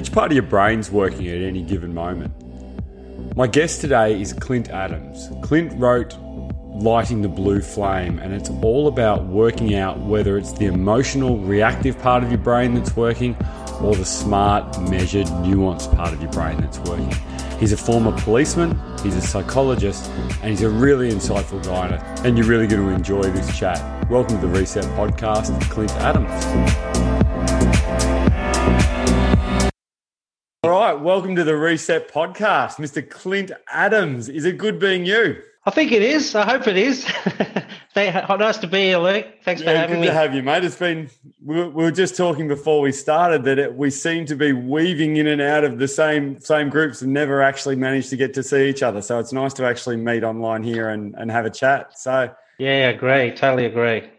Which part of your brain's working at any given moment? My guest today is Clint Adams. Clint wrote Lighting the Blue Flame, and it's all about working out whether it's the emotional, reactive part of your brain that's working or the smart, measured, nuanced part of your brain that's working. He's a former policeman, he's a psychologist, and he's a really insightful guy, and you're really going to enjoy this chat. Welcome to the Reset Podcast, Clint Adams. All right, welcome to the Reset Podcast, Mr. Clint Adams. Is it good being you? I think it is. I hope it is. nice to be here, Luke. Thanks yeah, for having good me. to have you, mate. It's been. We were just talking before we started that it, we seem to be weaving in and out of the same same groups and never actually managed to get to see each other. So it's nice to actually meet online here and, and have a chat. So yeah, agree. Totally agree.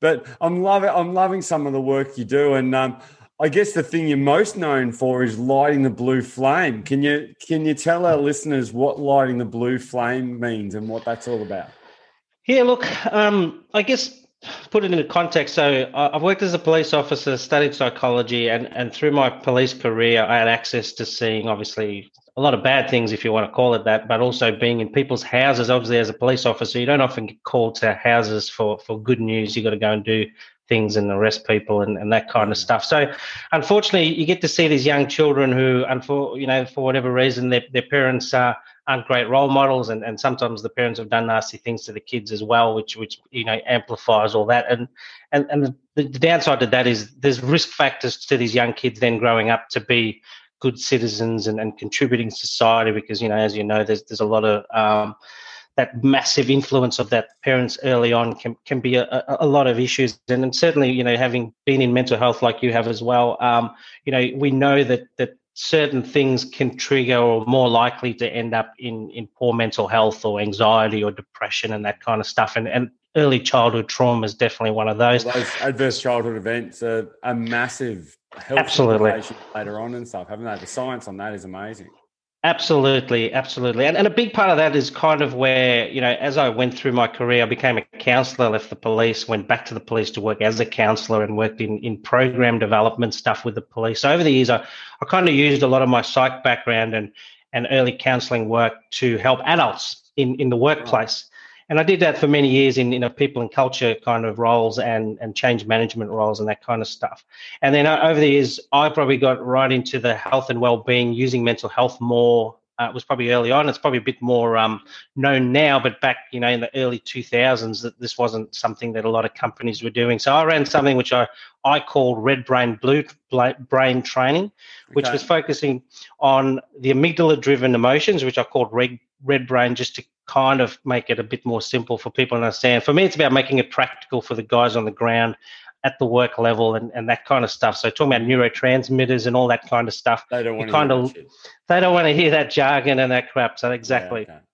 But I'm loving I'm loving some of the work you do, and um, I guess the thing you're most known for is lighting the blue flame. Can you can you tell our listeners what lighting the blue flame means and what that's all about? Yeah, look, um, I guess put it into context. So I've worked as a police officer, studied psychology, and and through my police career, I had access to seeing obviously a lot of bad things, if you want to call it that, but also being in people's houses. Obviously, as a police officer, you don't often get called to houses for for good news. You got to go and do things and arrest people and, and that kind of mm. stuff. So, unfortunately, you get to see these young children who, for you know, for whatever reason, their, their parents are, aren't great role models, and, and sometimes the parents have done nasty things to the kids as well, which which you know amplifies all that. And and and the, the downside to that is there's risk factors to these young kids then growing up to be good citizens and, and contributing society because you know as you know there's there's a lot of um, that massive influence of that parents early on can, can be a, a, lot of issues. And, and certainly, you know, having been in mental health like you have as well, um, you know, we know that that certain things can trigger or more likely to end up in, in poor mental health or anxiety or depression and that kind of stuff. And, and early childhood trauma is definitely one of those. Well, those adverse childhood events are a massive health Absolutely. later on and stuff, haven't they? The science on that is amazing. Absolutely, absolutely. And, and a big part of that is kind of where, you know, as I went through my career, I became a counselor, left the police, went back to the police to work as a counselor and worked in, in program development stuff with the police. So over the years, I, I kind of used a lot of my psych background and, and early counseling work to help adults in, in the workplace and I did that for many years in you know people and culture kind of roles and and change management roles and that kind of stuff. And then uh, over the years, I probably got right into the health and well-being, using mental health more. Uh, it was probably early on. It's probably a bit more um, known now, but back you know in the early 2000s, that this wasn't something that a lot of companies were doing. So I ran something which I I called Red Brain Blue Brain Training, which okay. was focusing on the amygdala-driven emotions, which I called Red Red Brain, just to kind of make it a bit more simple for people to understand. For me, it's about making it practical for the guys on the ground at the work level and, and that kind of stuff. So talking about neurotransmitters and all that kind of stuff. They don't want to kind of they don't want to hear that jargon and that crap. So exactly. Yeah, okay.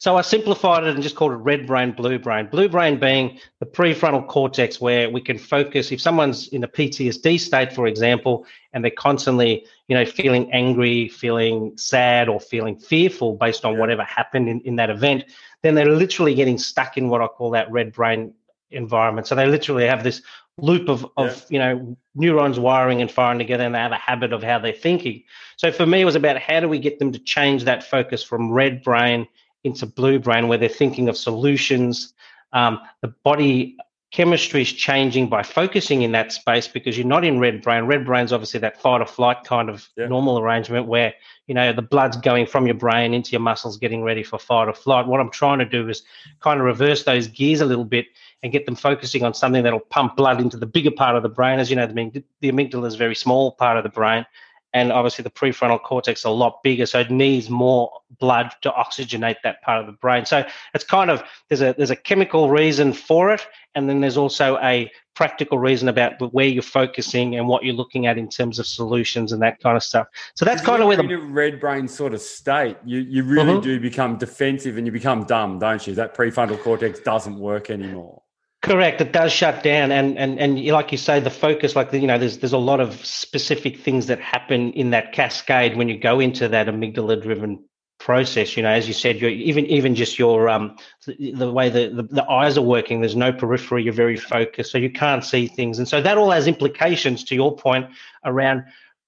So I simplified it and just called it red brain, blue brain. Blue brain being the prefrontal cortex where we can focus. If someone's in a PTSD state, for example, and they're constantly, you know, feeling angry, feeling sad, or feeling fearful based on whatever happened in, in that event, then they're literally getting stuck in what I call that red brain environment. So they literally have this loop of, of yeah. you know neurons wiring and firing together and they have a habit of how they're thinking so for me it was about how do we get them to change that focus from red brain into blue brain where they're thinking of solutions. Um, the body chemistry is changing by focusing in that space because you're not in red brain. Red brain's obviously that fight or flight kind of yeah. normal arrangement where you know the blood's going from your brain into your muscles, getting ready for fight or flight. What I'm trying to do is kind of reverse those gears a little bit and get them focusing on something that'll pump blood into the bigger part of the brain. As you know, the, the amygdala is a very small part of the brain and obviously the prefrontal cortex is a lot bigger so it needs more blood to oxygenate that part of the brain. So it's kind of there's a there's a chemical reason for it and then there's also a practical reason about where you're focusing and what you're looking at in terms of solutions and that kind of stuff. So that's kind of where the red brain sort of state? You you really mm-hmm. do become defensive and you become dumb don't you? That prefrontal cortex doesn't work anymore Correct. It does shut down, and and and like you say, the focus, like you know, there's there's a lot of specific things that happen in that cascade when you go into that amygdala-driven process. You know, as you said, you're even even just your um the, way the, the, the eyes are working. There's no periphery. You're very focused, so you can't see things, and so that all has implications. To your point around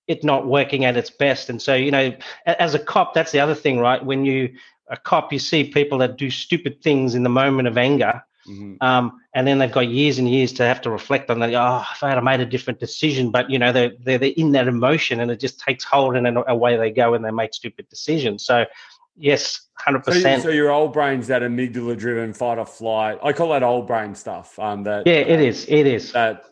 it not working at its best. And so, you know, as a cop, that's the other thing, right? When you a cop, you see people that do stupid things in the moment of anger, mm-hmm. um, and then they've got years and years to have to reflect on that. Oh, if I had made a different decision, but you know, they're, they're, they're in that emotion, and it just takes hold, and away they go, and they make stupid decisions. So, yes, 100%. So your old brain's that amygdala-driven fight or flight. I call that old brain stuff. Um, that yeah, it is. It is that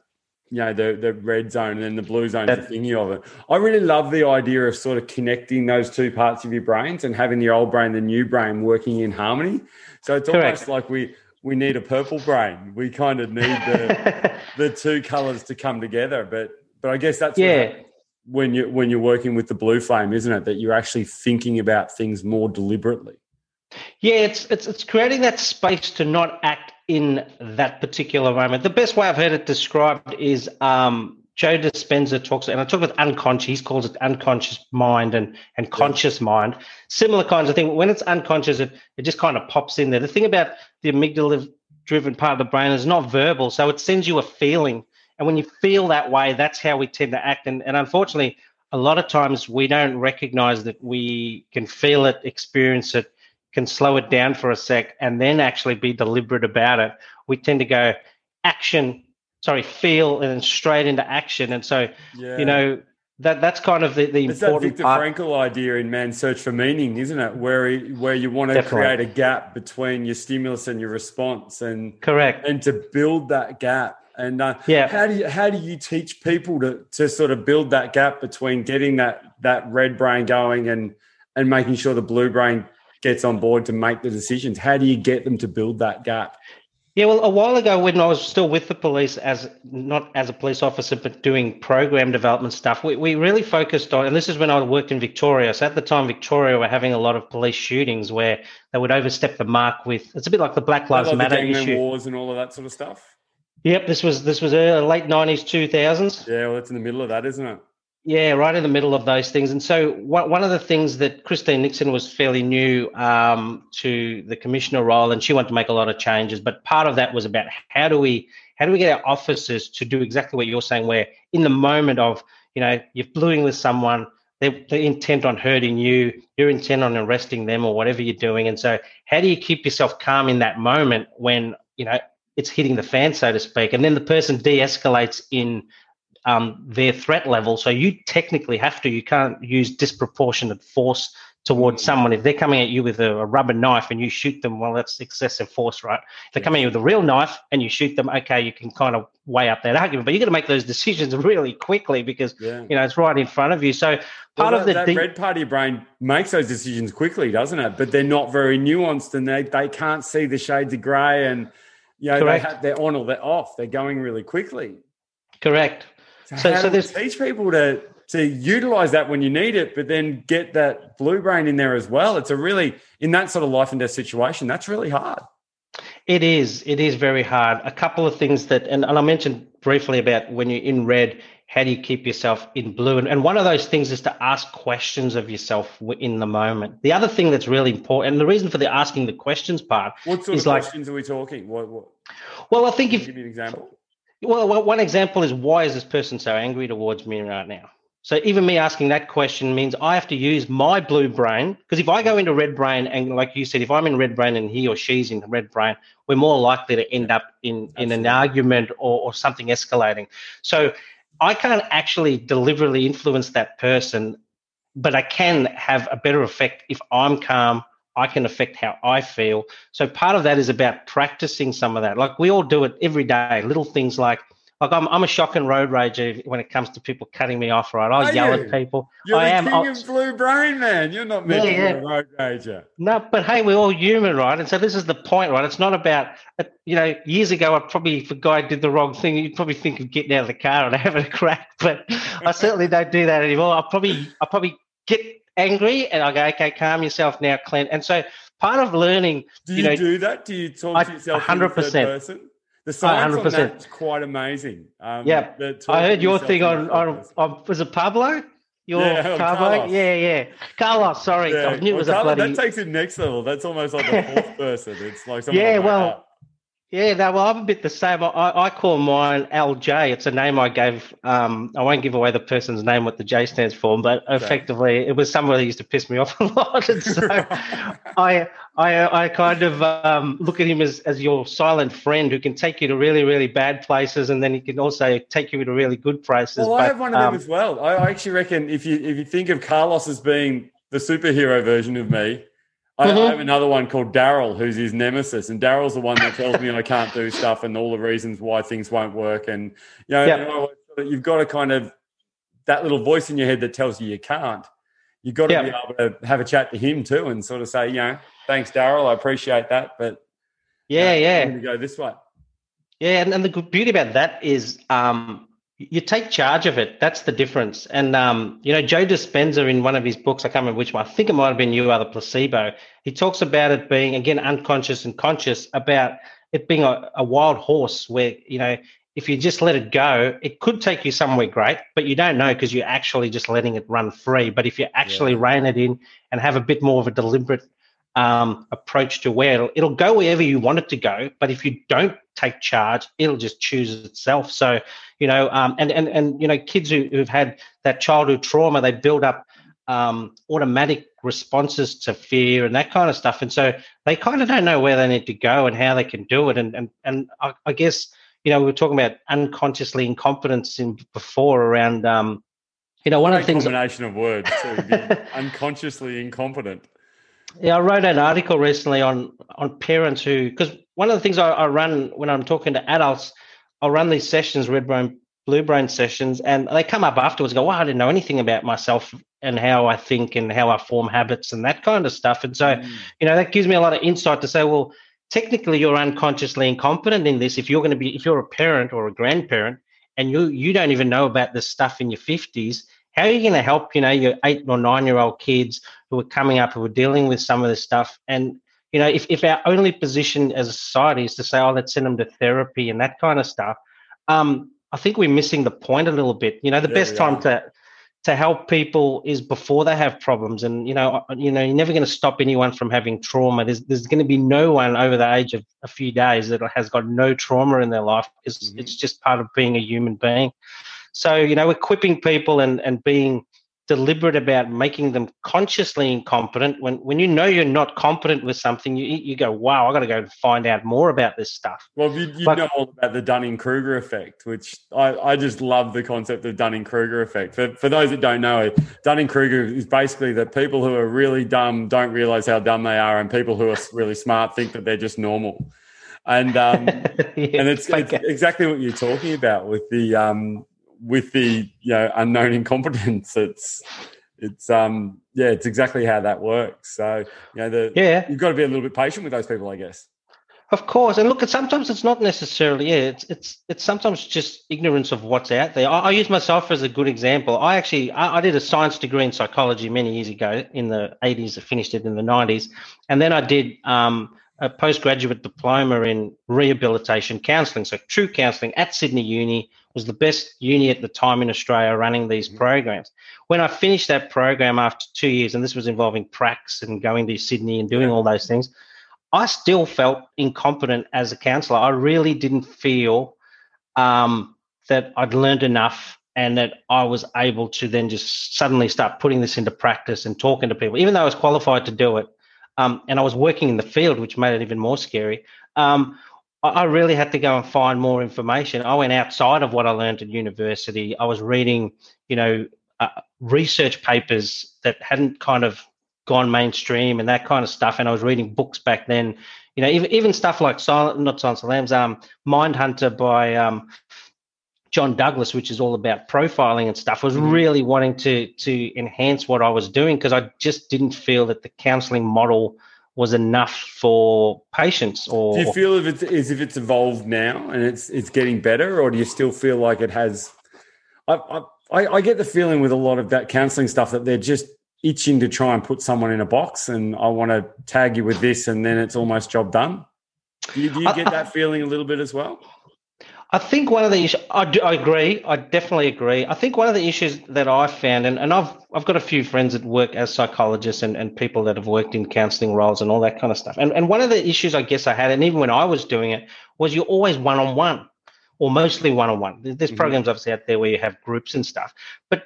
you know the the red zone and then the blue zone the thingy of it. I really love the idea of sort of connecting those two parts of your brains and having the old brain, the new brain working in harmony. So it's Correct. almost like we we need a purple brain. We kind of need the the two colors to come together. But but I guess that's yeah. when you when you're working with the blue flame, isn't it? That you're actually thinking about things more deliberately. Yeah, it's it's it's creating that space to not act in that particular moment. The best way I've heard it described is um, Joe Dispenza talks, and I talk about unconscious. He calls it unconscious mind and and conscious yeah. mind. Similar kinds of thing. When it's unconscious, it, it just kind of pops in there. The thing about the amygdala-driven part of the brain is not verbal, so it sends you a feeling, and when you feel that way, that's how we tend to act. And and unfortunately, a lot of times we don't recognize that we can feel it, experience it, can slow it down for a sec and then actually be deliberate about it. We tend to go action, sorry, feel and then straight into action. And so, yeah. you know, that that's kind of the, the it's important that Viktor Frankl idea in Man's Search for Meaning, isn't it? Where where you want to Definitely. create a gap between your stimulus and your response, and correct, and to build that gap. And uh, yeah, how do you how do you teach people to to sort of build that gap between getting that that red brain going and and making sure the blue brain gets on board to make the decisions? How do you get them to build that gap? Yeah, well, a while ago when I was still with the police, as not as a police officer, but doing program development stuff, we, we really focused on, and this is when I worked in Victoria. So at the time, Victoria were having a lot of police shootings where they would overstep the mark with. It's a bit like the Black Lives like Matter issue, wars, and all of that sort of stuff. Yep, this was this was early, late nineties, two thousands. Yeah, well, it's in the middle of that, isn't it? Yeah, right in the middle of those things. And so one of the things that Christine Nixon was fairly new um, to the commissioner role, and she wanted to make a lot of changes. But part of that was about how do we how do we get our officers to do exactly what you're saying, where in the moment of you know you're bluing with someone, they're, they're intent on hurting you, you're intent on arresting them or whatever you're doing. And so how do you keep yourself calm in that moment when you know it's hitting the fan, so to speak, and then the person de-escalates in um, their threat level. So you technically have to. You can't use disproportionate force towards mm. someone. If they're coming at you with a, a, rubber knife and you shoot them, well, that's excessive force, right? If they're coming at you with a real knife and you shoot them, okay, you can kind of weigh up that argument. But you got to make those decisions really quickly because yeah. you know it's right in front of you. So part well, of the that, red part of your brain makes those decisions quickly, doesn't it? But they're not very nuanced, and they they can't see the shades of grey and. You know, they have, they're on or they're off. They're going really quickly. Correct. So, so, so there's teach people to to utilize that when you need it, but then get that blue brain in there as well. It's a really in that sort of life and death situation. That's really hard. It is. It is very hard. A couple of things that, and, and I mentioned briefly about when you're in red, how do you keep yourself in blue? And, and one of those things is to ask questions of yourself in the moment. The other thing that's really important, and the reason for the asking the questions part, what sort is of like, questions are we talking? What, what? Well, I think if give me an example well, one example is why is this person so angry towards me right now? So even me asking that question means I have to use my blue brain because if I go into red brain and like you said, if I'm in red brain and he or she's in red brain, we're more likely to end up in Absolutely. in an argument or, or something escalating. So I can't actually deliberately influence that person, but I can have a better effect if I'm calm, I can affect how I feel. So part of that is about practicing some of that. Like we all do it every day, little things like like I'm, I'm a shock and road rager when it comes to people cutting me off. Right, I yell you? at people. You're I the am. king I'll, of blue brain, man. You're not meant yeah, to be yeah. a road rager. No, but hey, we're all human, right? And so this is the point, right? It's not about uh, you know. Years ago, I probably if a guy did the wrong thing, you'd probably think of getting out of the car and having a crack. But I certainly don't do that anymore. I probably I probably get angry and I go, okay, calm yourself now, Clint. And so part of learning. Do you, you know, do that? Do you talk to yourself 100%. in third person? The science 100%. on that's quite amazing. Um, yeah, I heard your thing on, on, on, was it Pablo? Your yeah, Pablo? Yeah, yeah. Carlos, sorry. Yeah. I knew it was well, a bloody... That takes it next level. That's almost like the fourth person. It's like Yeah, well, Yeah, no, well, I'm a bit the same. I, I call mine LJ. It's a name I gave. Um, I won't give away the person's name, what the J stands for, but effectively, it was someone that used to piss me off a lot. And so I, I, I kind of um, look at him as, as your silent friend who can take you to really, really bad places, and then he can also take you to really good places. Well, but, I have one of them um, as well. I, I actually reckon if you if you think of Carlos as being the superhero version of me, I, mm-hmm. I have another one called Daryl, who's his nemesis, and Daryl's the one that tells me I can't do stuff and all the reasons why things won't work. And you know, yep. you've got to kind of that little voice in your head that tells you you can't. You've got to yep. be able to have a chat to him too, and sort of say, you know, thanks, Daryl, I appreciate that, but yeah, you know, yeah, go this way. Yeah, and, and the beauty about that is um, you take charge of it. That's the difference. And um, you know, Joe Dispenza in one of his books, I can't remember which one. I think it might have been You Are the Placebo. He talks about it being again unconscious and conscious about it being a, a wild horse where you know if you just let it go, it could take you somewhere great, but you don't know because you're actually just letting it run free. But if you actually yeah. rein it in and have a bit more of a deliberate um, approach to where it'll, it'll go wherever you want it to go. But if you don't take charge, it'll just choose itself. So, you know, um, and, and, and, you know, kids who, who've had that childhood trauma, they build up um, automatic responses to fear and that kind of stuff. And so they kind of don't know where they need to go and how they can do it. And, and, and I, I guess, you know, we were talking about unconsciously incompetence in before around, um, you know, one of the things. Combination of words, too, unconsciously incompetent. Yeah, I wrote an article recently on on parents who because one of the things I, I, run when I'm talking to adults, I'll run these sessions, red brain, blue brain sessions, and they come up afterwards. go, "Wow, I didn't know anything about myself and how I think and how I form habits and that kind of stuff." And so, mm. you know, that gives me a lot of insight to say, well, technically, you're unconsciously incompetent in this. If you're going to be, if you're a parent or a grandparent, and you you don't even know about this stuff in your fifties, how are you going to help, you know, your eight or nine year old kids who are coming up who are dealing with some of this stuff? And, you know, if, if our only position as a society is to say, oh, let's send them to therapy and that kind of stuff, um, I think we're missing the point a little bit. You know, the yeah, best time to to help people is before they have problems. And you know uh, you know you're never going to stop anyone from having trauma. There's there's going to be no one over the age of a few days that has got no trauma in their life. It's mm-hmm. it's just part of being a human being. So, you know, equipping people and, and being deliberate about making them consciously incompetent. When when you know you're not competent with something you you go wow i got to go find out more about this stuff. Well you, you but, know all about the dunning-kruger effect which I, I just love the concept of dunning-kruger effect. For, for those that don't know it dunning-kruger is basically that people who are really dumb don't realize how dumb they are and people who are really smart think that they're just normal. And um, yeah, and it's, it's, exactly what you're talking about with the um, with the you know unknown incompetence it's it's um yeah it's exactly how that works. So you know the yeah. you've got to be a little bit patient with those people i guess. Of course and look sometimes it's not necessarily yeah it's it's it's sometimes just ignorance of what's out there. I, I use myself as a good example. I actually I, I, did a science degree in psychology many years ago in the 80s i finished it in the 90s and then i did um, a postgraduate diploma in rehabilitation counselling so true counselling at sydney uni was the best uni at the time in Australia running these mm-hmm. programs. When I finished that program after two years, and this was involving pracs and going to Sydney and doing all those things, I still felt incompetent as a counsellor. I really didn't feel um, that I'd learned enough and that I was able to then just suddenly start putting this into practice and talking to people, even though I was qualified to do it. Um, and I was working in the field, which made it even more scary. Um, I really had to go and find more information. I went outside of what I learned at university. I was reading, you know, uh, research papers that hadn't kind of gone mainstream and that kind of stuff. And I was reading books back then, you know, even, even stuff like Silent, not Silence of Lambs, um, Mind Hunter by um, John Douglas, which is all about profiling and stuff. Was mm-hmm. really wanting to to enhance what I was doing because I just didn't feel that the counselling model – was enough for patients or do you feel if it's as if it's evolved now and it's it's getting better or do you still feel like it has I, I, I get the feeling with a lot of that counseling stuff that they're just itching to try and put someone in a box and I want to tag you with this and then it's almost job done. Do you, do you get that feeling a little bit as well? I think one of the issues, I, do, I agree, I definitely agree. I think one of the issues that I found, and, and I've I've got a few friends that work as psychologists and, and people that have worked in counseling roles and all that kind of stuff. And, and one of the issues I guess I had, and even when I was doing it, was you're always one on one or mostly one on one. There's mm-hmm. programs obviously out there where you have groups and stuff, but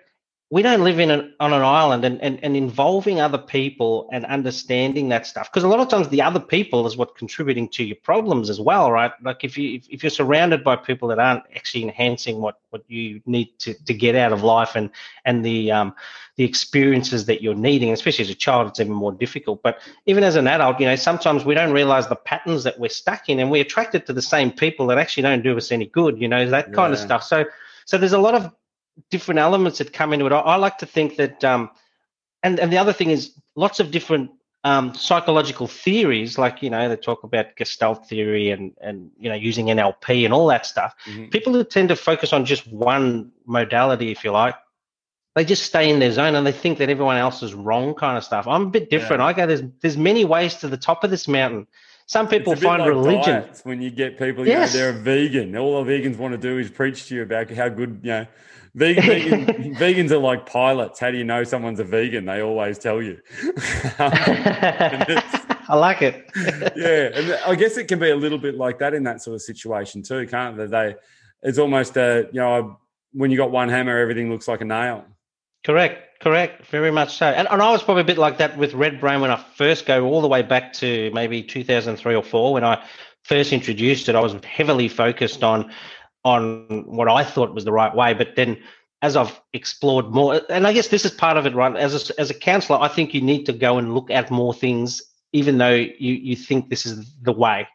we don't live in an, on an island and, and, and involving other people and understanding that stuff. Because a lot of times the other people is what contributing to your problems as well right? Like if you if, if you're surrounded by people that aren't actually enhancing what what you need to, to get out of life and and the um the experiences that you're needing especially as a child it's even more difficult. But even as an adult you know sometimes we don't realize the patterns that we're stuck in and we're attracted to the same people that actually don't do us any good you know that kind yeah. of stuff. So so there's a lot of different elements that come into it. I, I like to think that, um, and and the other thing is lots of different um, psychological theories, like you know they talk about Gestalt theory and and you know using NLP and all that stuff. Mm-hmm. People who tend to focus on just one modality, if you like, they just stay in their zone and they think that everyone else is wrong, kind of stuff. I'm a bit different. Yeah. I go there's there's many ways to the top of this mountain. Some people find like religion when you get people. You yes. know, they're a vegan. All the vegans want to do is preach to you about how good you know Vegan, vegan, vegans are like pilots. How do you know someone's a vegan? They always tell you. Um, I like it. yeah, and I guess it can be a little bit like that in that sort of situation too, can't they? They, it's almost a you know when you got one hammer, everything looks like a nail. Correct, correct, very much so. And, and I was probably a bit like that with Red Brain when I first go all the way back to maybe 2003 or four when I first introduced it. I was heavily focused on on what I thought was the right way. But then as I've explored more, and I guess this is part of it, right? As a, as a counselor, I think you need to go and look at more things, even though you, you think this is the way.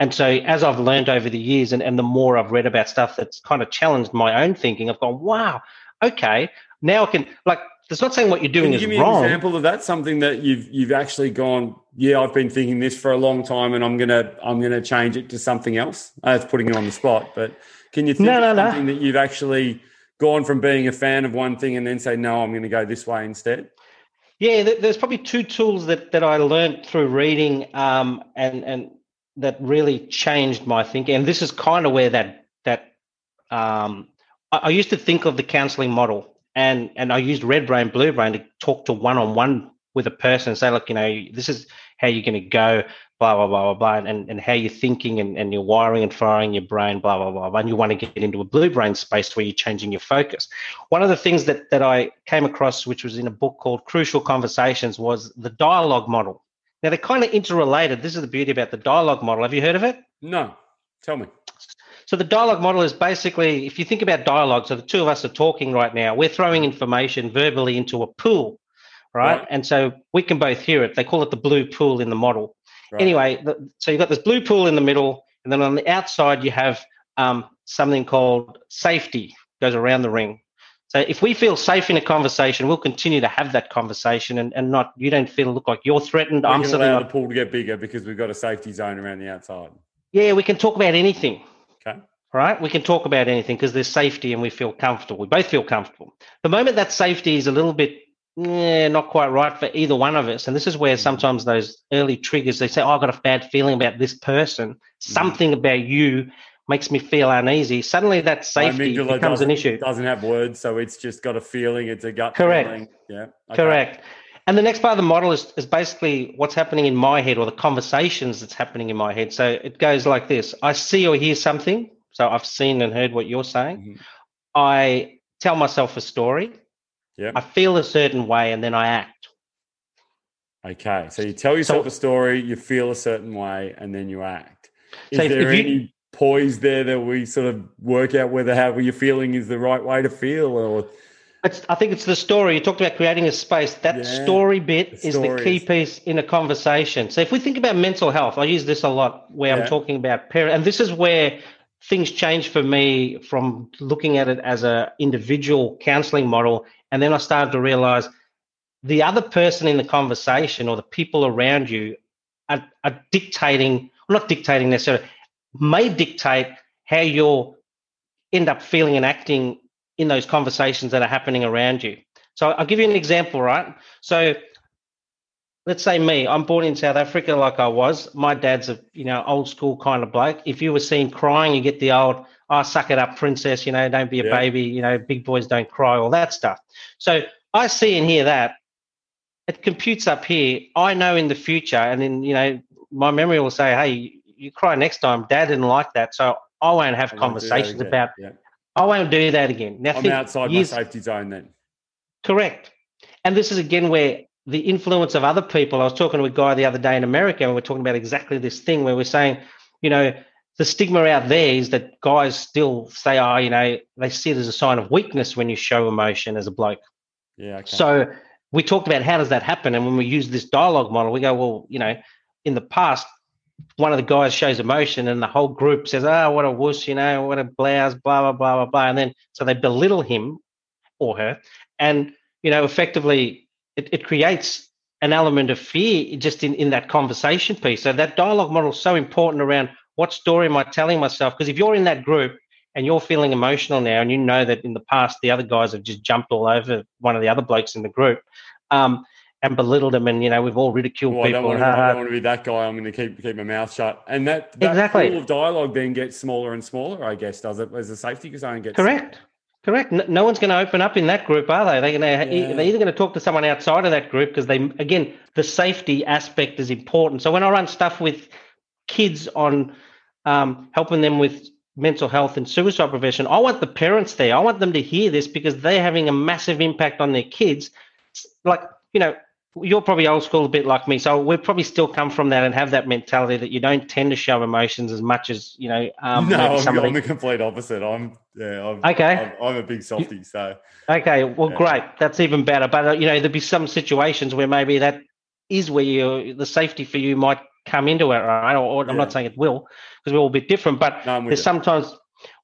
And so as I've learned over the years and, and the more I've read about stuff that's kind of challenged my own thinking, I've gone, wow, okay, now I can like that's not saying what you're doing Can you is give me wrong. An example of that, something that you've you've actually gone, yeah, I've been thinking this for a long time, and I'm gonna I'm gonna change it to something else. That's putting you on the spot, but can you think no, of no, something no. that you've actually gone from being a fan of one thing and then say, no, I'm going to go this way instead? Yeah, there's probably two tools that, that I learned through reading um, and and that really changed my thinking. And this is kind of where that that um, I, I used to think of the counselling model, and and I used Red Brain, Blue Brain to talk to one on one with a person and say, look, you know, this is how you're going to go blah blah blah blah blah, and, and how you're thinking and, and you're wiring and firing your brain, blah blah blah, blah, and you want to get into a blue brain space where you're changing your focus. One of the things that that I came across, which was in a book called Crucial Conversations, was the dialogue model. Now they're kind of interrelated. This is the beauty about the dialogue model. Have you heard of it? No. Tell me. So the dialogue model is basically, if you think about dialogue, so the two of us are talking right now, we're throwing information verbally into a pool, right? right? And so we can both hear it. They call it the blue pool in the model. Right. Anyway, the, so you've got this blue pool in the middle, and then on the outside you have um, something called safety goes around the ring. So if we feel safe in a conversation, we'll continue to have that conversation, and, and not you don't feel look like you're threatened. We I'm allow the pool to get bigger because we've got a safety zone around the outside. Yeah, we can talk about anything. Okay. Right, we can talk about anything because there's safety and we feel comfortable. We both feel comfortable. The moment that safety is a little bit yeah, not quite right for either one of us. And this is where mm-hmm. sometimes those early triggers, they say, oh, I've got a bad feeling about this person. Mm-hmm. Something about you makes me feel uneasy. Suddenly that safety becomes an issue. It doesn't have words, so it's just got a feeling, it's a gut Correct. feeling. Yeah. Okay. Correct. And the next part of the model is, is basically what's happening in my head or the conversations that's happening in my head. So it goes like this I see or hear something. So I've seen and heard what you're saying. Mm-hmm. I tell myself a story. Yeah. I feel a certain way and then I act. Okay. So you tell yourself so, a story, you feel a certain way, and then you act. Is so there any you, poise there that we sort of work out whether how you're feeling is the right way to feel or I think it's the story. You talked about creating a space. That yeah, story bit the is the key piece in a conversation. So if we think about mental health, I use this a lot where yeah. I'm talking about parent, and this is where things change for me from looking at it as a individual counseling model and then I started to realize the other person in the conversation or the people around you are, are dictating, not dictating necessarily, may dictate how you'll end up feeling and acting in those conversations that are happening around you. So I'll give you an example, right? So let's say me, I'm born in South Africa like I was. My dad's a you know old school kind of bloke. If you were seen crying, you get the old oh, suck it up, princess, you know, don't be a yeah. baby, you know, big boys don't cry, all that stuff. So I see and hear that. It computes up here. I know in the future, and then, you know, my memory will say, hey, you cry next time. Dad didn't like that. So I won't have I conversations about, yeah. I won't do that again. Now, I'm outside years, my safety zone then. Correct. And this is again where the influence of other people. I was talking to a guy the other day in America, and we're talking about exactly this thing where we're saying, you know, the stigma out there is that guys still say, oh, you know, they see it as a sign of weakness when you show emotion as a bloke. Yeah. Okay. So we talked about how does that happen, and when we use this dialogue model, we go, well, you know, in the past, one of the guys shows emotion, and the whole group says, "Oh, what a wuss, you know, what a blouse, blah blah blah blah blah," and then so they belittle him or her, and you know, effectively, it, it creates an element of fear just in, in that conversation piece. So that dialogue model is so important around what story am I telling myself? Because if you're in that group and you're feeling emotional now, and you know that in the past the other guys have just jumped all over one of the other blokes in the group, um, and belittled them, and you know we've all ridiculed well, people. I don't, to, I don't, want to, be that guy. I'm going to keep keep my mouth shut, and that, that exactly. pool of dialogue then gets smaller and smaller. I guess does it as the safety zone gets correct. Smaller. Correct. No, one's going to open up in that group, are they? They're, going to, yeah. they're either going to talk to someone outside of that group because they, again, the safety aspect is important. So when I run stuff with kids on um, helping them with mental health and suicide prevention, I want the parents there. I want them to hear this because they're having a massive impact on their kids. Like, you know, you're probably old school a bit like me, so we probably still come from that and have that mentality that you don't tend to show emotions as much as you know. Um, no, I'm, somebody... I'm, the complete opposite. I'm yeah, I'm, okay. I'm, I'm a big softy, so okay. Well, yeah. great. That's even better. But uh, you know, there'd be some situations where maybe that is where you the safety for you might come into it, right? Or, or I'm not saying it will because we're all a bit different, but no, there's sometimes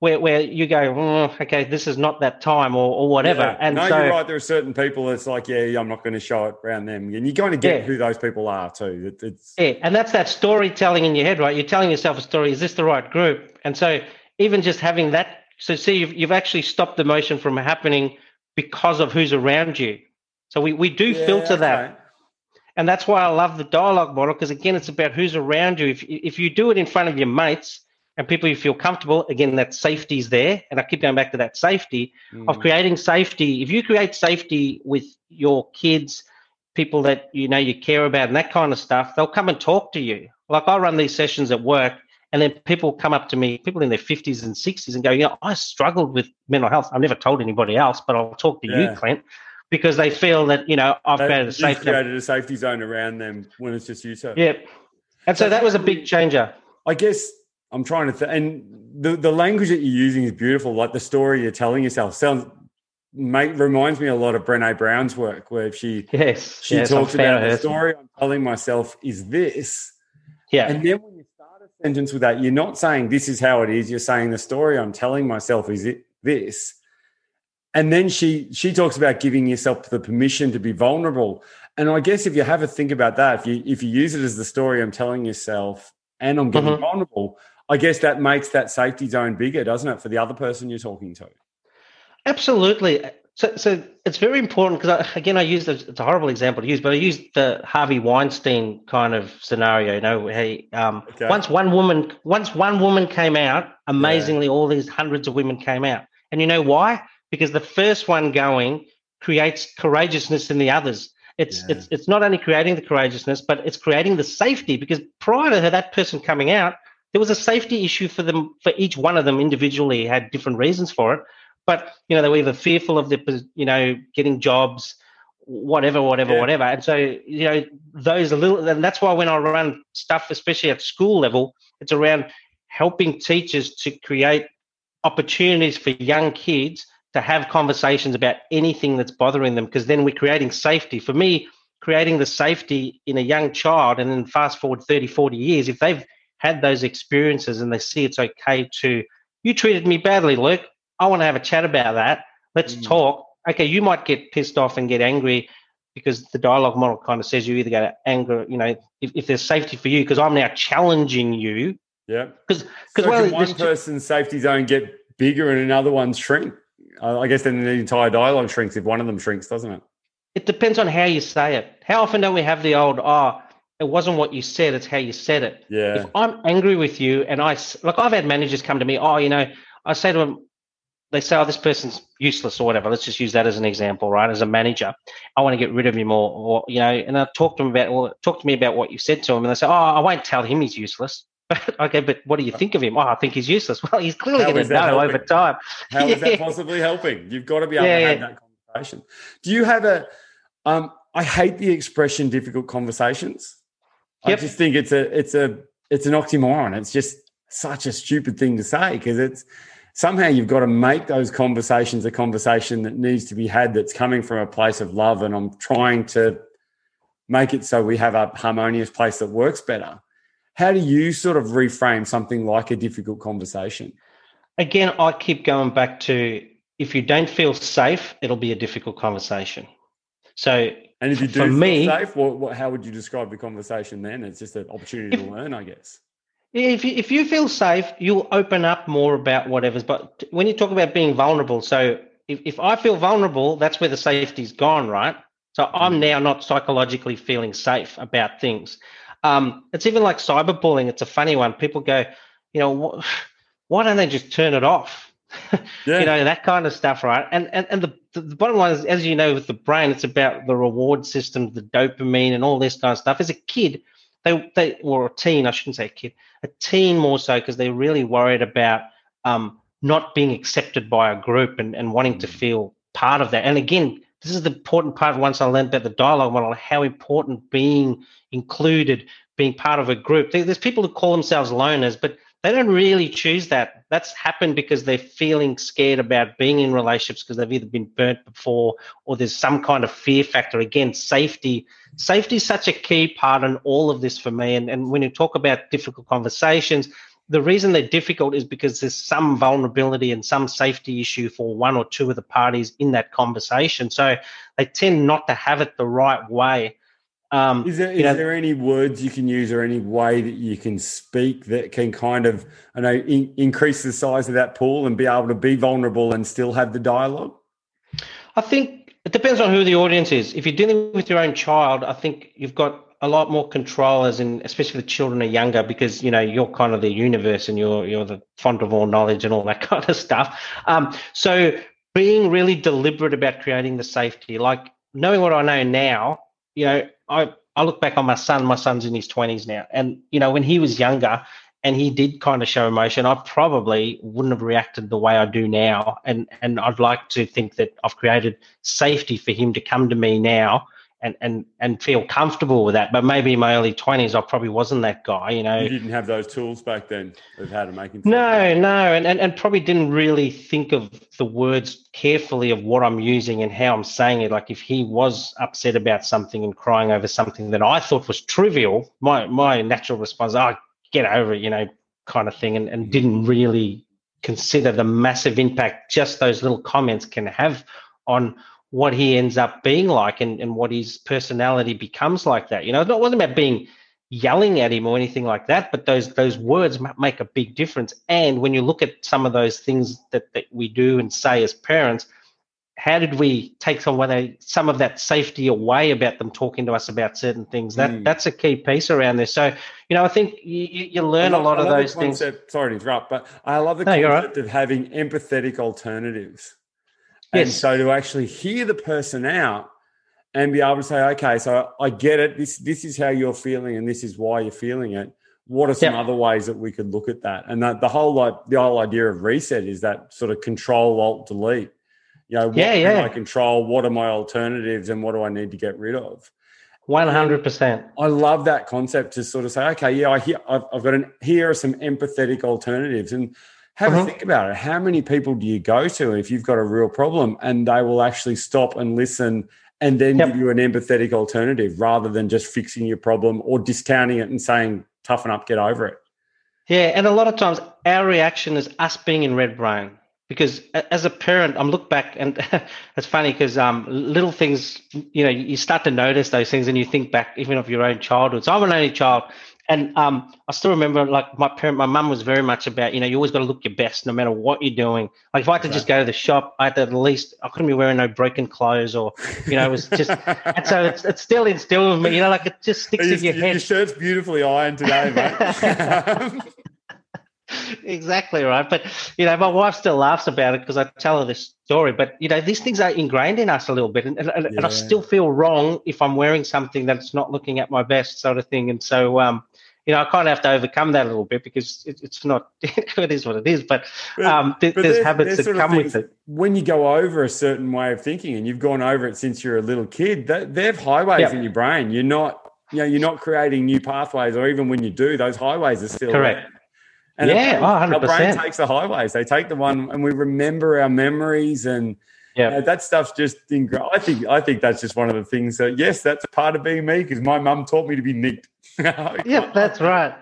where where you go, mm, okay, this is not that time or, or whatever. Yeah. And no, so, you're right. There are certain people that's like, yeah, I'm not going to show it around them, and you're going to get yeah. who those people are too. It, it's yeah, and that's that storytelling in your head, right? You're telling yourself a story. Is this the right group? And so even just having that, so see, you've you've actually stopped the motion from happening because of who's around you. So we we do yeah, filter okay. that. And that's why I love the dialogue model because again, it's about who's around you. If if you do it in front of your mates, and people you feel comfortable again that safety is there and i keep going back to that safety mm. of creating safety if you create safety with your kids people that you know you care about and that kind of stuff they'll come and talk to you like i run these sessions at work and then people come up to me people in their 50s and 60s and go you know i struggled with mental health i've never told anybody else but i'll talk to yeah. you clint because they feel that you know i've created a safety created a safety zone around them when it's just you two. Yep. and so, so that was a big changer. I guess I'm trying to, th- and the the language that you're using is beautiful. Like the story you're telling yourself sounds, make reminds me a lot of Brene Brown's work, where she yes. she yes, talks about the story I'm telling myself is this, yeah, and then when you start a sentence with that, you're not saying this is how it is. You're saying the story I'm telling myself is it this, and then she she talks about giving yourself the permission to be vulnerable. And I guess if you have a think about that, if you if you use it as the story I'm telling yourself, and I'm getting mm-hmm. vulnerable, I guess that makes that safety zone bigger, doesn't it, for the other person you're talking to? Absolutely. So, so it's very important because again, I use it's a horrible example to use, but I use the Harvey Weinstein kind of scenario. You know, he um, okay. once one woman, once one woman came out, amazingly, yeah. all these hundreds of women came out, and you know why? Because the first one going creates courageousness in the others. It's yeah. it's it's not only creating the courageousness, but it's creating the safety. Because prior to that person coming out, there was a safety issue for them for each one of them individually had different reasons for it but you know they were either fearful of the you know getting jobs whatever whatever yeah. whatever and so you know those little and that's why when i run stuff especially at school level it's around helping teachers to create opportunities for young kids to have conversations about anything that's bothering them because then we're creating safety for me creating the safety in a young child and then fast forward 30 40 years if they've had those experiences and they see it's okay to, you treated me badly, Luke. I want to have a chat about that. Let's mm. talk. Okay, you might get pissed off and get angry because the dialogue model kind of says you either go to anger, you know, if, if there's safety for you, because I'm now challenging you. Yeah. Because so well, one person's safety zone get bigger and another one shrink. I guess then the entire dialogue shrinks if one of them shrinks, doesn't it? It depends on how you say it. How often don't we have the old, oh, it wasn't what you said, it's how you said it. Yeah. If I'm angry with you and I, like, I've had managers come to me, oh, you know, I say to them, they say, oh, this person's useless or whatever. Let's just use that as an example, right? As a manager, I want to get rid of him or, or you know, and I talk to them about, well, talk to me about what you said to him. And they say, oh, I won't tell him he's useless. okay, but what do you think of him? Oh, I think he's useless. Well, he's clearly going to know helping? over time. How yeah. is that possibly helping? You've got to be able yeah, to have yeah. that conversation. Do you have a, um, I hate the expression difficult conversations. Yep. I just think it's a, it's a, it's an oxymoron. It's just such a stupid thing to say because it's, somehow you've got to make those conversations a conversation that needs to be had that's coming from a place of love. And I'm trying to make it so we have a harmonious place that works better. How do you sort of reframe something like a difficult conversation? Again, I keep going back to if you don't feel safe, it'll be a difficult conversation. So, and if you do for feel me, safe, what, what, how would you describe the conversation then? It's just an opportunity if, to learn, I guess. If you, if you feel safe, you'll open up more about whatever's. But when you talk about being vulnerable, so if, if I feel vulnerable, that's where the safety's gone, right? So I'm mm. now not psychologically feeling safe about things. Um, it's even like cyberbullying. It's a funny one. People go, you know, why don't they just turn it off? yeah. You know that kind of stuff, right? And and and the, the bottom line is, as you know, with the brain, it's about the reward system, the dopamine, and all this kind of stuff. As a kid, they they or a teen, I shouldn't say a kid, a teen more so because they're really worried about um, not being accepted by a group and, and wanting mm. to feel part of that. And again, this is the important part once I learned about the dialogue model, how important being included, being part of a group. There's people who call themselves loners, but they don't really choose that. That's happened because they're feeling scared about being in relationships because they've either been burnt before or there's some kind of fear factor. Again, safety. Safety is such a key part in all of this for me. And, and when you talk about difficult conversations, the reason they're difficult is because there's some vulnerability and some safety issue for one or two of the parties in that conversation. So they tend not to have it the right way. Um, is there, is know, there any words you can use or any way that you can speak that can kind of, I know, in, increase the size of that pool and be able to be vulnerable and still have the dialogue? I think it depends on who the audience is. If you're dealing with your own child, I think you've got a lot more control as in especially the children are younger because you know you're kind of the universe and you're you're the font of all knowledge and all that kind of stuff. Um, so being really deliberate about creating the safety like knowing what i know now you know i i look back on my son my son's in his 20s now and you know when he was younger and he did kind of show emotion i probably wouldn't have reacted the way i do now. And and i'd like to think that i've created safety for him to come to me now and and and feel comfortable with that. But maybe in my early twenties, I probably wasn't that guy. You know, you didn't have those tools back then of how to make him. No, no, and, and and probably didn't really think of the words carefully of what I'm using and how I'm saying it. Like if he was upset about something and crying over something that I thought was trivial, my my natural response, oh, get over it, you know, kind of thing, and, and didn't really consider the massive impact just those little comments can have on what he ends up being like and, and what his personality becomes like that. You know, it wasn't about being yelling at him or anything like that, but those those words make a big difference. And when you look at some of those things that, that we do and say as parents, how did we take some of, some of that safety away about them talking to us about certain things? That mm. that's a key piece around this. So you know, I think you, you learn love, a lot of those concept, things. Sorry to interrupt, but I love the no, concept right. of having empathetic alternatives. Yes. And so to actually hear the person out and be able to say, okay, so I get it. This this is how you're feeling, and this is why you're feeling it. What are some other ways that we could look at that? And that, the whole like the whole idea of reset is that sort of control alt delete. You know, what yeah, yeah. I control? What are my alternatives, and what do I need to get rid of? One hundred percent. I love that concept to sort of say, okay, yeah, I hear, I've, I've got an here are some empathetic alternatives, and have uh-huh. a think about it. How many people do you go to if you've got a real problem and they will actually stop and listen and then yep. give you an empathetic alternative rather than just fixing your problem or discounting it and saying, toughen up, get over it? Yeah. And a lot of times our reaction is us being in red brain because as a parent, I'm look back and it's funny because um, little things, you know, you start to notice those things and you think back even of your own childhood. So I'm an only child and um, I still remember, like my parent, my mum was very much about, you know, you always got to look your best, no matter what you're doing. Like if I had to right. just go to the shop, I had to at least, I couldn't be wearing no broken clothes, or you know, it was just. and so it's, it's still instilled with me, you know, like it just sticks in your head. Your shirt's beautifully ironed today, mate. exactly right. But you know, my wife still laughs about it because I tell her this story. But you know, these things are ingrained in us a little bit, and, and, yeah. and I still feel wrong if I'm wearing something that's not looking at my best, sort of thing. And so, um, you know, I kind of have to overcome that a little bit because it, it's not, it is what it is. But, um, th- but there's, habits that come with it. When you go over a certain way of thinking and you've gone over it since you're a little kid, that they have highways yep. in your brain. You're not, you know, you're not creating new pathways, or even when you do, those highways are still correct. There. And yeah, our, our brain takes the highways. They take the one, and we remember our memories, and yeah, you know, that stuff's just. I think I think that's just one of the things that yes, that's part of being me because my mum taught me to be neat. yeah, that's right.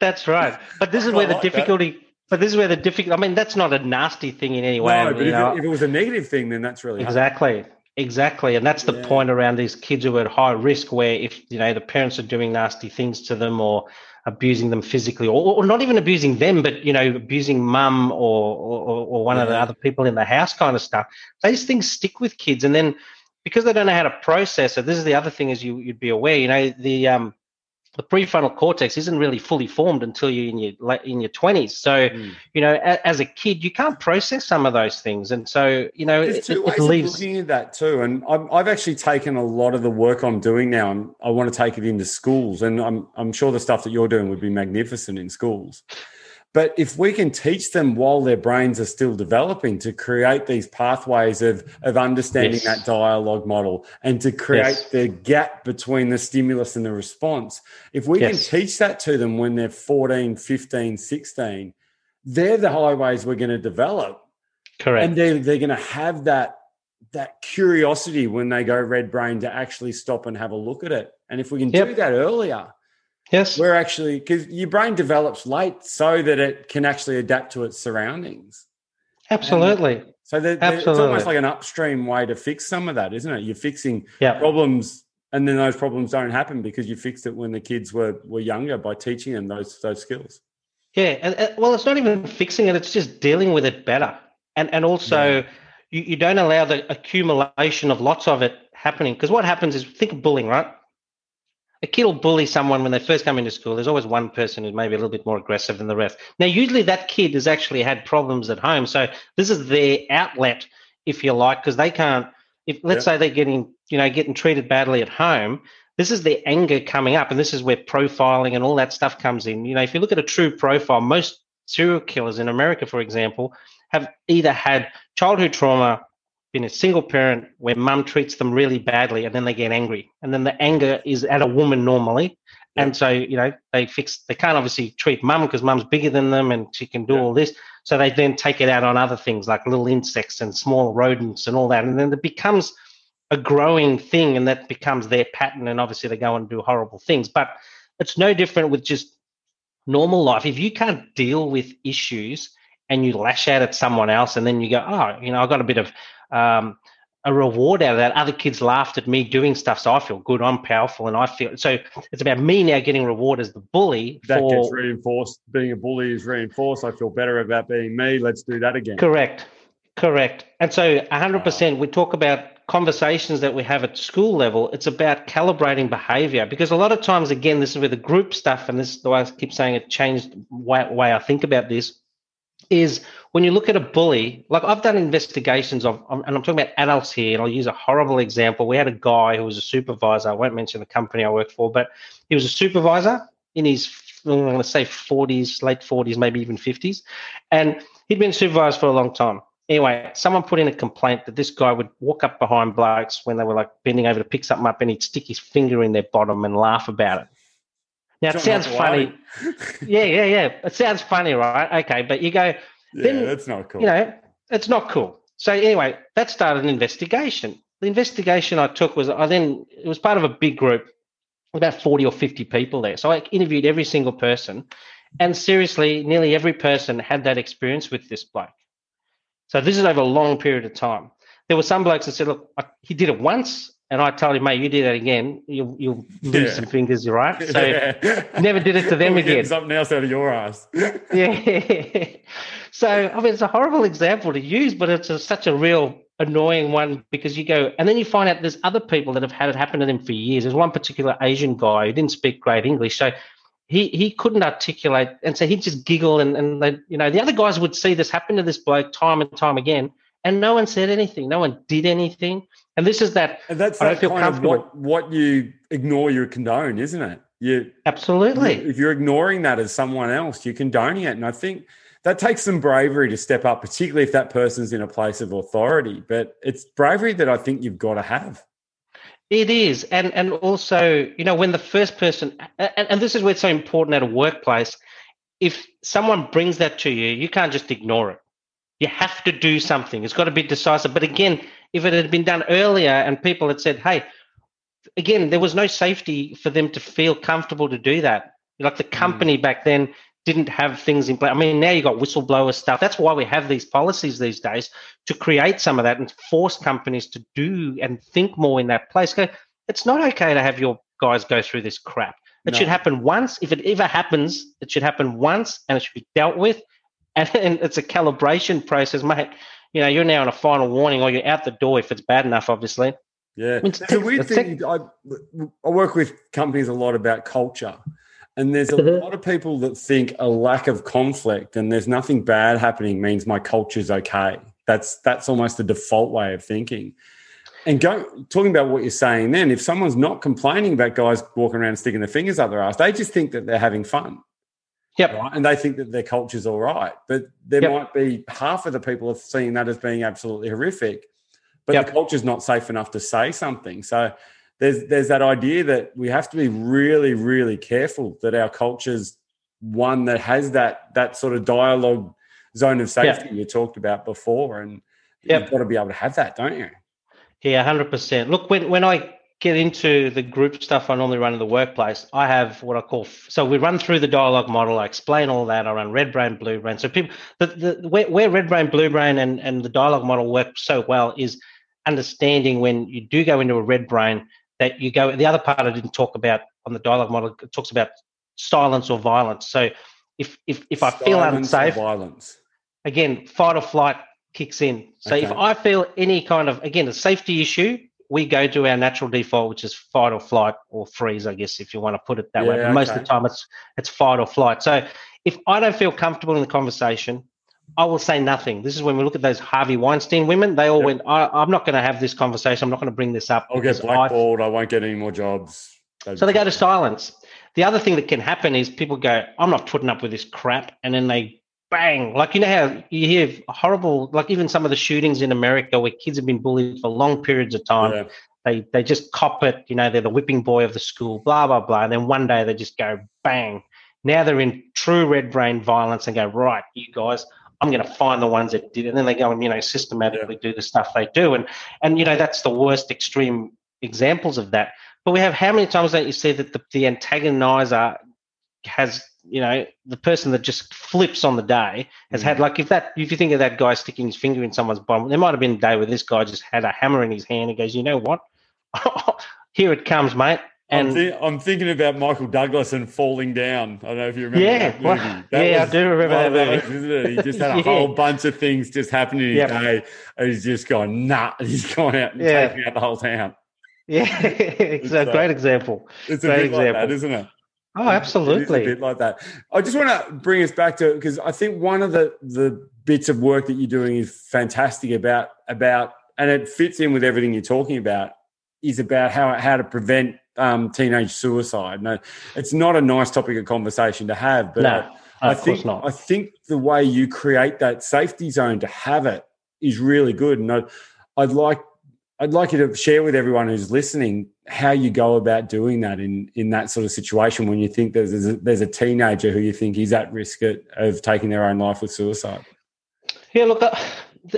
That's right. But this is where the like difficulty. That. But this is where the difficult. I mean, that's not a nasty thing in any way. No, but if it, if it, was a negative thing, then that's really exactly. Hard. Exactly, and that's the yeah. point around these kids who are at high risk, where if you know the parents are doing nasty things to them or abusing them physically, or, or not even abusing them, but you know abusing mum or, or or one yeah. of the other people in the house, kind of stuff. These things stick with kids, and then because they don't know how to process it, this is the other thing, as you you'd be aware. You know the um the prefrontal cortex isn't really fully formed until you're in your in your 20s so mm. you know a, as a kid you can't process some of those things. And so you know There's two it, ways it leaves... of looking at that too. And I've, I've actually taken a lot of the work i'm doing now and i want to take it into schools. And i'm, I'm sure the stuff that you're doing would be magnificent in schools but if we can teach them while their brains are still developing to create these pathways of, of understanding yes. that dialogue model and to create yes. the gap between the stimulus and the response, if we yes. can teach that to them when they're 14, 15, 16, they're the highways we're going to develop. Correct. And they're, they're going to have that that curiosity when they go red brain to actually stop and have a look at it. And if we can yep. do that earlier, Yes. We're actually, because your brain develops late so that it can actually adapt to its surroundings. Absolutely. And so they're, they're, it's almost like an upstream way to fix some of that, isn't it? You're fixing yep. problems and then those problems don't happen because you fixed it when the kids were, were younger by teaching them those, those skills. Yeah. And, and well, it's not even fixing it, it's just dealing with it better. And, and also, yeah. you, you don't allow the accumulation of lots of it happening. Because what happens is think of bullying, right? A kid will bully someone when they first come into school. There's always one person who's maybe a little bit more aggressive than the rest. Now, usually that kid has actually had problems at home. So this is their outlet, if you like, because they can't, if let's yeah. say they're getting, you know, getting treated badly at home, this is their anger coming up. And this is where profiling and all that stuff comes in. You know, if you look at a true profile, most serial killers in America, for example, have either had childhood trauma been a single parent where mum treats them really badly and then they get angry. And then the anger is at a woman normally. Yeah. And so, you know, they fix, they can't obviously treat mum because mum's bigger than them and she can do yeah. all this. So they then take it out on other things like little insects and small rodents and all that. And then it becomes a growing thing and that becomes their pattern. And obviously they go and do horrible things. But it's no different with just normal life. If you can't deal with issues and you lash out at someone else and then you go, oh, you know, I got a bit of um, a reward out of that. Other kids laughed at me doing stuff, so I feel good. I'm powerful, and I feel so. It's about me now getting reward as the bully. That for, gets reinforced. Being a bully is reinforced. I feel better about being me. Let's do that again. Correct, correct. And so, 100. percent We talk about conversations that we have at school level. It's about calibrating behavior because a lot of times, again, this is where the group stuff, and this is the way I keep saying it changed way, way I think about this is when you look at a bully, like I've done investigations of, and I'm talking about adults here, and I'll use a horrible example. We had a guy who was a supervisor. I won't mention the company I worked for, but he was a supervisor in his, I'm going to say 40s, late 40s, maybe even 50s. And he'd been supervised for a long time. Anyway, someone put in a complaint that this guy would walk up behind blokes when they were like bending over to pick something up and he'd stick his finger in their bottom and laugh about it. Now it sounds funny. yeah, yeah, yeah. It sounds funny, right? Okay, but you go. Yeah, then, that's not cool. You know, it's not cool. So anyway, that started an investigation. The investigation I took was I then it was part of a big group, about forty or fifty people there. So I interviewed every single person, and seriously, nearly every person had that experience with this bloke. So this is over a long period of time. There were some blokes that said, "Look, I, he did it once, and I told him, mate, you do that again, you'll, you'll lose yeah. some fingers, you're right. So yeah. never did it to them again. Something else out of your ass. yeah. So, I mean, it's a horrible example to use, but it's a, such a real annoying one because you go, and then you find out there's other people that have had it happen to them for years. There's one particular Asian guy who didn't speak great English. So he he couldn't articulate, and so he'd just giggle, and and they, you know the other guys would see this happen to this bloke time and time again, and no one said anything, no one did anything, and this is that. And that's that kind of what what you ignore, you condone, isn't it? You absolutely. You, if you're ignoring that as someone else, you're condoning it, and I think that takes some bravery to step up, particularly if that person's in a place of authority. But it's bravery that I think you've got to have. It is, and and also, you know, when the first person, and, and this is where it's so important at a workplace. If someone brings that to you, you can't just ignore it. You have to do something. It's got to be decisive. But again, if it had been done earlier and people had said, "Hey," again, there was no safety for them to feel comfortable to do that. Like the mm. company mm. back then didn't have things in place. I mean, now you've got whistleblower stuff. That's why we have these policies these days to create some of that and force companies to do and think more in that place. Go, it's not okay to have your guys go through this crap. It no. should happen once. If it ever happens, it should happen once and it should be dealt with. And, and it's a calibration process, mate. You know, you're now on a final warning or you're out the door if it's bad enough, obviously. Yeah. I mean, it's a weird thing. I, I work with companies a lot about culture. And there's a mm-hmm. lot of people that think a lack of conflict and there's nothing bad happening means my culture's okay. That's that's almost the default way of thinking. And go talking about what you're saying then, if someone's not complaining about guys walking around sticking their fingers up their ass, they just think that they're having fun. Yep. Right? And they think that their culture's all right. But there yep. might be half of the people are seeing that as being absolutely horrific. But yep. the culture's not safe enough to say something. So there's there's that idea that we have to be really really careful that our culture's one that has that that sort of dialogue zone of safety you talked about before and yep. you've got to be able to have that don't you yeah 100% look when when i get into the group stuff i normally run in the workplace i have what i call so we run through the dialogue model i explain all that i run red brain blue brain so people the, the where, where red brain blue brain and, and the dialogue model work so well is understanding when you do go into a red brain that you go. The other part I didn't talk about on the dialogue model it talks about silence or violence. So if if if I feel unsafe, violence again, fight or flight kicks in. So okay. if I feel any kind of again a safety issue, we go to our natural default, which is fight or flight or freeze, I guess, if you want to put it that yeah, way. But okay. most of the time, it's it's fight or flight. So if I don't feel comfortable in the conversation, I will say nothing. This is when we look at those Harvey Weinstein women. They all yep. went, I, am not going to have this conversation. I'm not going to bring this up. I'll get blackballed. I, I won't get any more jobs. so they go to silence. The other thing that can happen is people go, I'm not putting up with this crap. And then they bang. Like, you know how you hear horrible, like even some of the shootings in America where kids have been bullied for long periods of time. Yeah. They, they just cop it, you know, they're the whipping boy of the school, blah, blah, blah. And then one day they just go bang. Now they're in true red brain violence and go, right, you guys, I'm going to find the ones that did, and then they go and you know systematically do the stuff they do, and and you know that's the worst extreme examples of that. But we have how many times don't you see that the, the antagonizer has you know the person that just flips on the day has had mm. like if that if you think of that guy sticking his finger in someone's bum, there might have been a day where this guy just had a hammer in his hand and goes, you know what, here it comes, mate. And I'm, th- I'm, thinking about Michael Douglas and falling down. I don't know if you remember yeah, that movie. That yeah, I do remember that movie. isn't it? He just had a yeah. whole bunch of things just happening in his yep. day. And he's just gone, nah. He's gone out and yeah. taking out the whole town. Yeah, it's, it's a great example. It's a great example. like that, isn't it? Oh, absolutely. a bit like that. I just want to bring us back to because I think one of the the bits of work that you're doing is fantastic about about and it fits in with everything you're talking about is about how how to prevent um, teenage suicide. No, it's not a nice topic of conversation to have, but no, I, I think I think the way you create that safety zone to have it is really good, and I'd, I'd like I'd like you to share with everyone who's listening how you go about doing that in in that sort of situation when you think there's a, there's a teenager who you think is at risk of, taking their own life with suicide. Yeah, look, uh,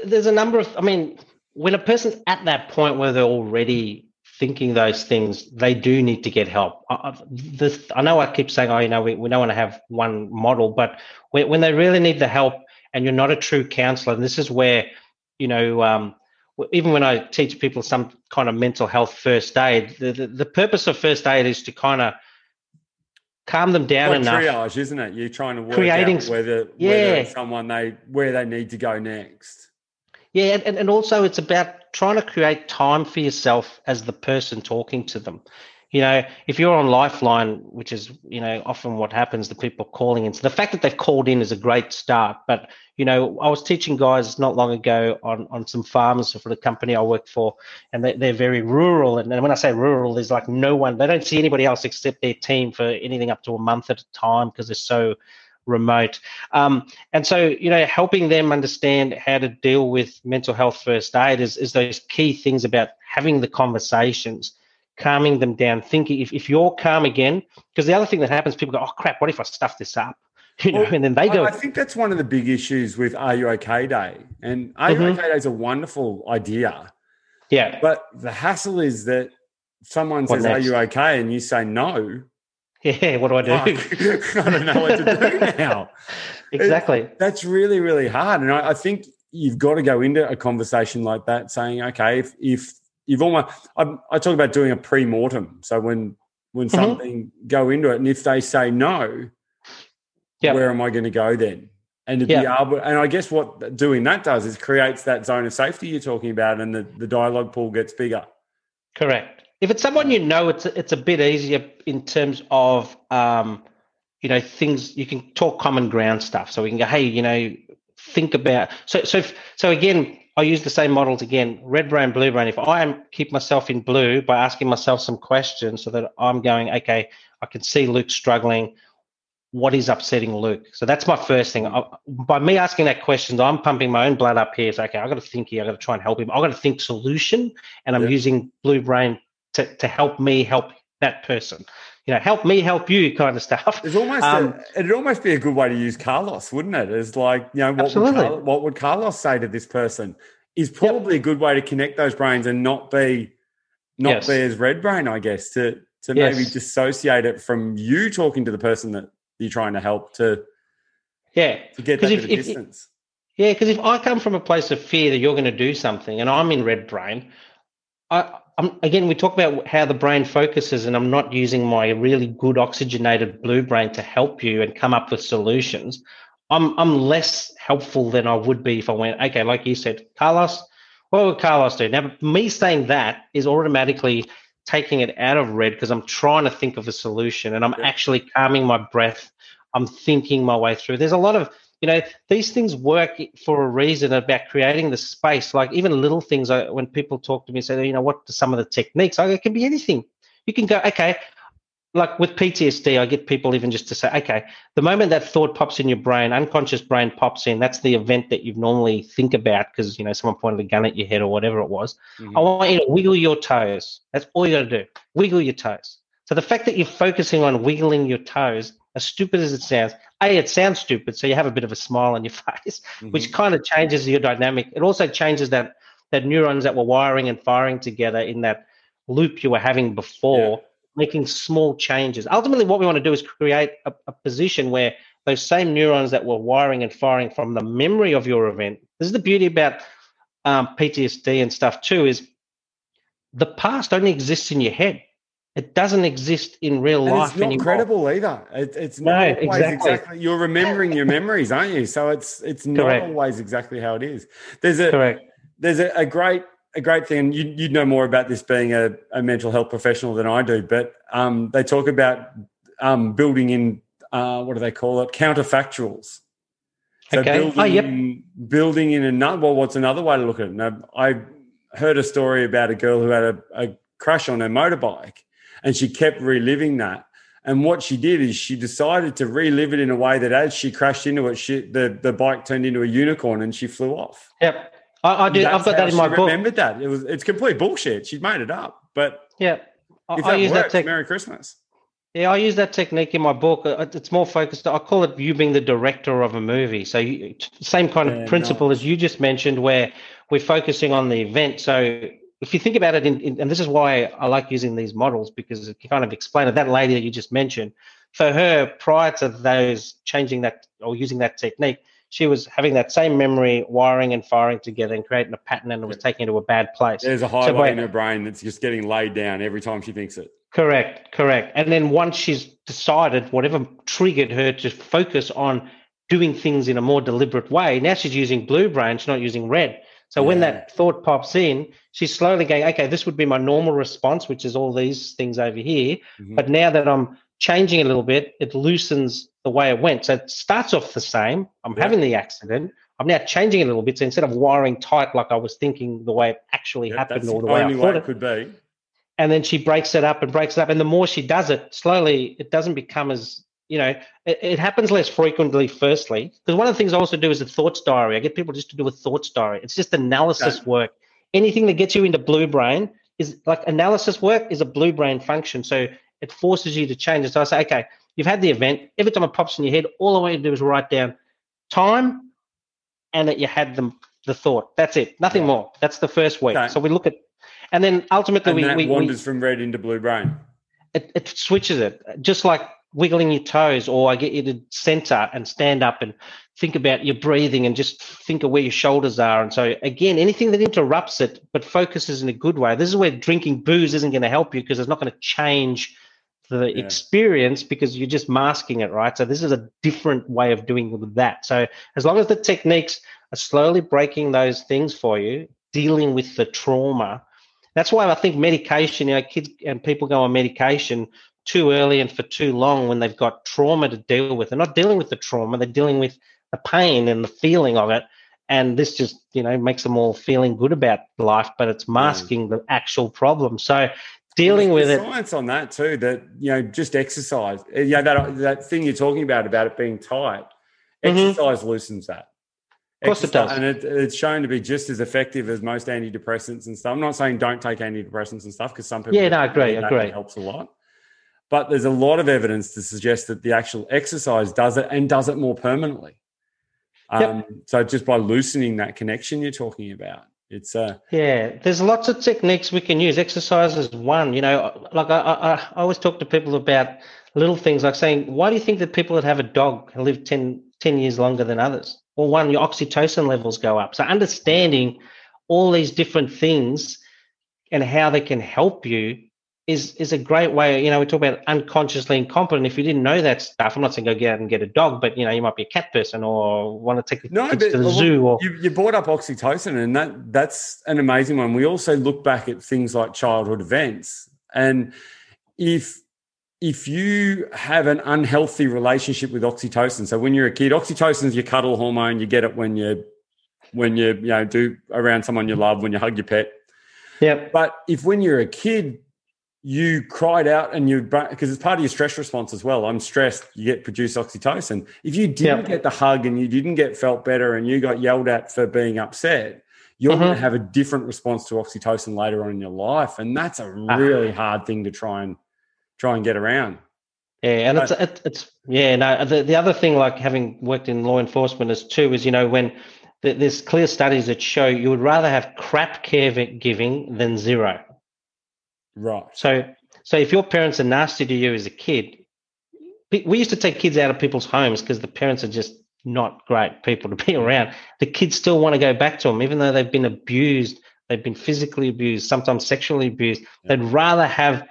there's a number of. I mean, when a person's at that point where they're already thinking those things, they do need to get help. I, this, I know I keep saying, oh, you know, we, we don't want to have one model, but when, when they really need the help and you're not a true counselor, and this is where, you know, um, even when I teach people some kind of mental health first aid, the, the, the purpose of first aid is to kind of calm them down like enough. Triage, isn't it? You're trying to work creating, out whether, yeah. whether someone they where they need to go next. Yeah, and, and also it's about trying to create time for yourself as the person talking to them. You know, if you're on Lifeline, which is you know often what happens, the people calling in. So the fact that they've called in is a great start. But you know, I was teaching guys not long ago on on some farms for the company I work for, and they, they're very rural. And, and when I say rural, there's like no one. They don't see anybody else except their team for anything up to a month at a time because they're so remote. Um, and so, you know, helping them understand how to deal with mental health first aid is, is those key things about having the conversations calming them down, thinking if, if you're calm again, because the other thing that happens, people go, oh crap, what if I stuff this up? You know, well, and then they go. I think that's one of the big issues with Are You OK Day, and Are You mm-hmm. OK Day is a wonderful idea. Yeah, but the hassle is that someone what says, next? "Are you okay?" and you say no. Yeah, what do I do? I don't know what to do now. exactly. It, that's really, really hard, and I, I think you've got to go into a conversation like that saying, okay, if, if you've almost I, I talk about doing a pre-mortem. So when when mm-hmm. something go into it, and if they say no, yep. where am I going to go then? And to yep. be able, and I guess what doing that does is creates that zone of safety you're talking about, and the, the dialogue pool gets bigger. Correct. If it's someone you know, it's a, it's a bit easier in terms of um, you know things you can talk common ground stuff. So we can go, hey, you know, think about so so so again I use the same models again, red brain, blue brain. If I am keep myself in blue by asking myself some questions so that I'm going, okay, I can see Luke struggling. What is upsetting Luke? So that's my first thing. I, by me asking that question, I'm pumping my own blood up here. So, okay, I've got to think here. I've got to try and help him. I've got to think solution. And I'm yeah. using blue brain to, to help me help that person you know, help me help you kind of stuff. It's almost um, a, it'd almost be a good way to use Carlos, wouldn't it? It's like, you know, what would, Carlos, what would Carlos say to this person? Is probably yep. a good way to connect those brains and not be not yes. be as red brain, I guess, to to yes. maybe dissociate it from you talking to the person that you're trying to help to yeah to get that if, if, distance. Yeah, because if I come from a place of fear that you're going to do something and I'm in red brain, I I'm, again, we talk about how the brain focuses, and I'm not using my really good oxygenated blue brain to help you and come up with solutions. I'm I'm less helpful than I would be if I went, okay, like you said, Carlos, what would Carlos do? Now, me saying that is automatically taking it out of red because I'm trying to think of a solution and I'm actually calming my breath. I'm thinking my way through. There's a lot of you know these things work for a reason about creating the space. Like even little things I, when people talk to me say you know what are some of the techniques? I, it can be anything. You can go okay like with ptsd i get people even just to say okay the moment that thought pops in your brain unconscious brain pops in that's the event that you normally think about because you know someone pointed a gun at your head or whatever it was. Mm-hmm. i want you to wiggle your toes. That's all you got to do. Wiggle your toes. So the fact that you're focusing on wiggling your toes as stupid as it sounds, A, it sounds stupid, so you have a bit of a smile on your face, mm-hmm. which kind of changes your dynamic. It also changes that that neurons that were wiring and firing together in that loop you were having before, yeah. making small changes. Ultimately, what we want to do is create a, a position where those same neurons that were wiring and firing from the memory of your event. This is the beauty about um, PTSD and stuff too. Is the past only exists in your head. It doesn't exist in real and life it's not anymore. credible either. It, it's not no, always exactly. exactly. You're remembering your memories, aren't you? So it's it's not Correct. always exactly how it is. There's a Correct. there's a, a great a great thing. You you know more about this being a, a mental health professional than I do, but um, they talk about um, building in uh, what do they call it? Counterfactuals. So okay. building, oh, yep. building in another. Well, what's another way to look at it? Now, I heard a story about a girl who had a, a crash on her motorbike and she kept reliving that. And what she did is she decided to relive it in a way that as she crashed into it, she, the, the bike turned into a unicorn and she flew off. Yep. I, I do. I've got that in my book. remembered that. It was, it's complete bullshit. She made it up. But yeah, I, I use works, that tech- Merry Christmas. Yeah, I use that technique in my book. Uh, it's more focused. I call it you being the director of a movie. So, you, same kind of yeah, principle as you just mentioned, where we're focusing on the event. So, if you think about it, in, in, and this is why I like using these models because it can kind of explain it. That lady that you just mentioned, for her, prior to those changing that or using that technique, she was having that same memory wiring and firing together and creating a pattern and it was taking her to a bad place. There's a highway so in her brain that's just getting laid down every time she thinks it. Correct, correct. And then once she's decided whatever triggered her to focus on doing things in a more deliberate way, now she's using blue brain, she's not using red. So yeah. when that thought pops in, she's slowly going, okay, this would be my normal response, which is all these things over here. Mm-hmm. But now that I'm changing a little bit, it loosens the way it went. So it starts off the same. I'm yeah. having the accident. I'm now changing a little bit. So instead of wiring tight like I was thinking the way it actually yeah, happened or the, the way I thought way it could be. And then she breaks it up and breaks it up. And the more she does it, slowly it doesn't become as you know, it, it, happens less frequently, firstly. Because one of the things I also do is a thoughts diary. I get people just to do a thoughts diary. It's just analysis okay. work. Anything that gets you into blue brain is like analysis work is a blue brain function. So it forces you to change it. So I say, okay, you've had the event. Every time it pops in your head, all I want you to do is write down time and that you had the, the thought. That's it. Nothing yeah. more. That's the first week. Okay. So we look at, and then ultimately and we, that we wanders we, from red into blue brain. It, it switches it, just like wiggling your toes, or I get you to center and stand up and think about your breathing and just think of where your shoulders are. And so, again, anything that interrupts it but focuses in a good way. This is where drinking booze isn't going to help you because it's not going to change the yeah. experience because you're just masking it, right? So, this is a different way of doing that. So, as long as the techniques are slowly breaking those things for you, dealing with the trauma. That's why I think medication, you know, kids and people go on medication too early and for too long when they've got trauma to deal with. They're not dealing with the trauma, they're dealing with the pain and the feeling of it. And this just, you know, makes them all feeling good about life, but it's masking the actual problem. So dealing with it. Science on that too, that, you know, just exercise. Uh, yeah, that, that thing you're talking about, about it being tight, mm-hmm. exercise mm-hmm. loosens that. Of course exercise, it does. And it, it's shown to be just as effective as most antidepressants and stuff. I'm not saying don't take antidepressants and stuff because some people. Yeah, no, I agree. agree. helps a lot. But there's a lot of evidence to suggest that the actual exercise does it and does it more permanently. Um, yep. So just by loosening that connection you're talking about, it's uh yeah. There's lots of techniques we can use. Exercise is one. You know, like I, I, I always talk to people about little things like saying, why do you think that people that have a dog live 10, 10 years longer than others? Well, one, your oxytocin levels go up. So understanding all these different things and how they can help you is is a great way. You know, we talk about unconsciously incompetent. If you didn't know that stuff, I'm not saying go get out and get a dog, but you know, you might be a cat person or want to take the no, kids to the well, zoo. Or you, you brought up oxytocin, and that that's an amazing one. We also look back at things like childhood events, and if if you have an unhealthy relationship with oxytocin, so when you're a kid, oxytocin is your cuddle hormone. You get it when you when you you know do around someone you love, when you hug your pet. Yeah. But if when you're a kid you cried out and you because it's part of your stress response as well. I'm stressed, you get produced oxytocin. If you didn't yep. get the hug and you didn't get felt better and you got yelled at for being upset, you're mm-hmm. going to have a different response to oxytocin later on in your life, and that's a ah. really hard thing to try and try and get around. Yeah, and it's it's yeah. No, the the other thing, like having worked in law enforcement, is too is you know when there's clear studies that show you would rather have crap care giving than zero. Right. So, so if your parents are nasty to you as a kid, we used to take kids out of people's homes because the parents are just not great people to be around. The kids still want to go back to them, even though they've been abused, they've been physically abused, sometimes sexually abused. Yeah. They'd rather have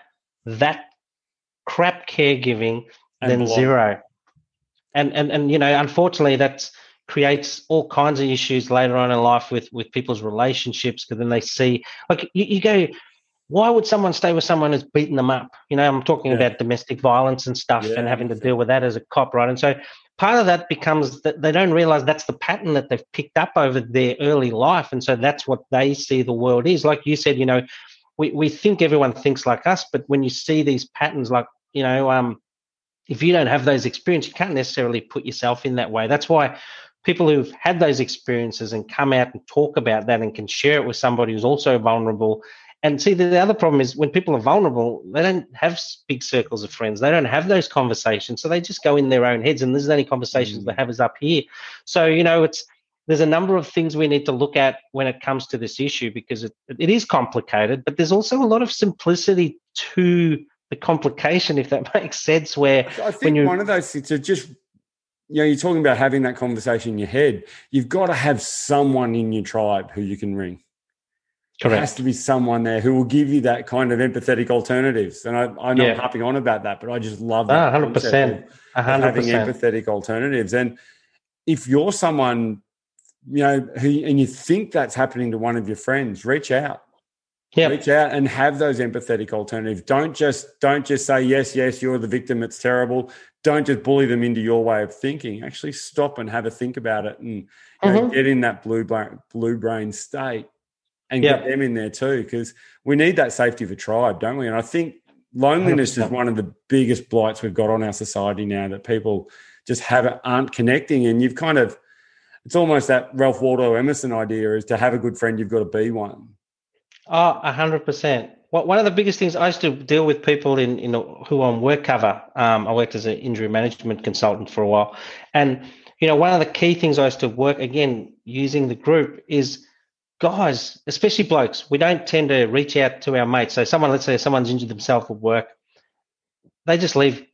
that crap caregiving and than belong. zero. And and and you know, unfortunately, that creates all kinds of issues later on in life with with people's relationships because then they see like you, you go why would someone stay with someone who's beaten them up? You know, I'm talking yeah. about domestic violence and stuff yeah, and having to deal with that as a cop, right? And so part of that becomes that they don't realize that's the pattern that they've picked up over their early life. And so that's what they see the world is. Like you said, you know, we, we think everyone thinks like us, but when you see these patterns, like, you know, um, if you don't have those experiences, you can't necessarily put yourself in that way. That's why people who've had those experiences and come out and talk about that and can share it with somebody who's also vulnerable and see, the other problem is when people are vulnerable, they don't have big circles of friends. They don't have those conversations. So they just go in their own heads. And this is the only conversations mm. they have is up here. So, you know, it's, there's a number of things we need to look at when it comes to this issue because it, it is complicated, but there's also a lot of simplicity to the complication, if that makes sense. Where I think one of those things to just you know, you're talking about having that conversation in your head. You've got to have someone in your tribe who you can ring. Correct. There has to be someone there who will give you that kind of empathetic alternatives. And I, I know yeah. I'm harping on about that, but I just love that. Ah, 100%. Of, of having empathetic alternatives. And if you're someone you know, who, and you think that's happening to one of your friends, reach out. Yep. Reach out and have those empathetic alternatives. Don't just don't just say yes, yes, you're the victim. It's terrible. Don't just bully them into your way of thinking. Actually, stop and have a think about it, and mm-hmm. know, get in that blue brain, blue brain state, and yep. get them in there too. Because we need that safety of a tribe, don't we? And I think loneliness 100%. is one of the biggest blights we've got on our society now. That people just have aren't connecting, and you've kind of it's almost that Ralph Waldo Emerson idea is to have a good friend, you've got to be one. Oh, hundred percent. One of the biggest things I used to deal with people in, in who on WorkCover. Um, I worked as an injury management consultant for a while, and you know one of the key things I used to work again using the group is guys, especially blokes. We don't tend to reach out to our mates. So someone, let's say someone's injured themselves at work, they just leave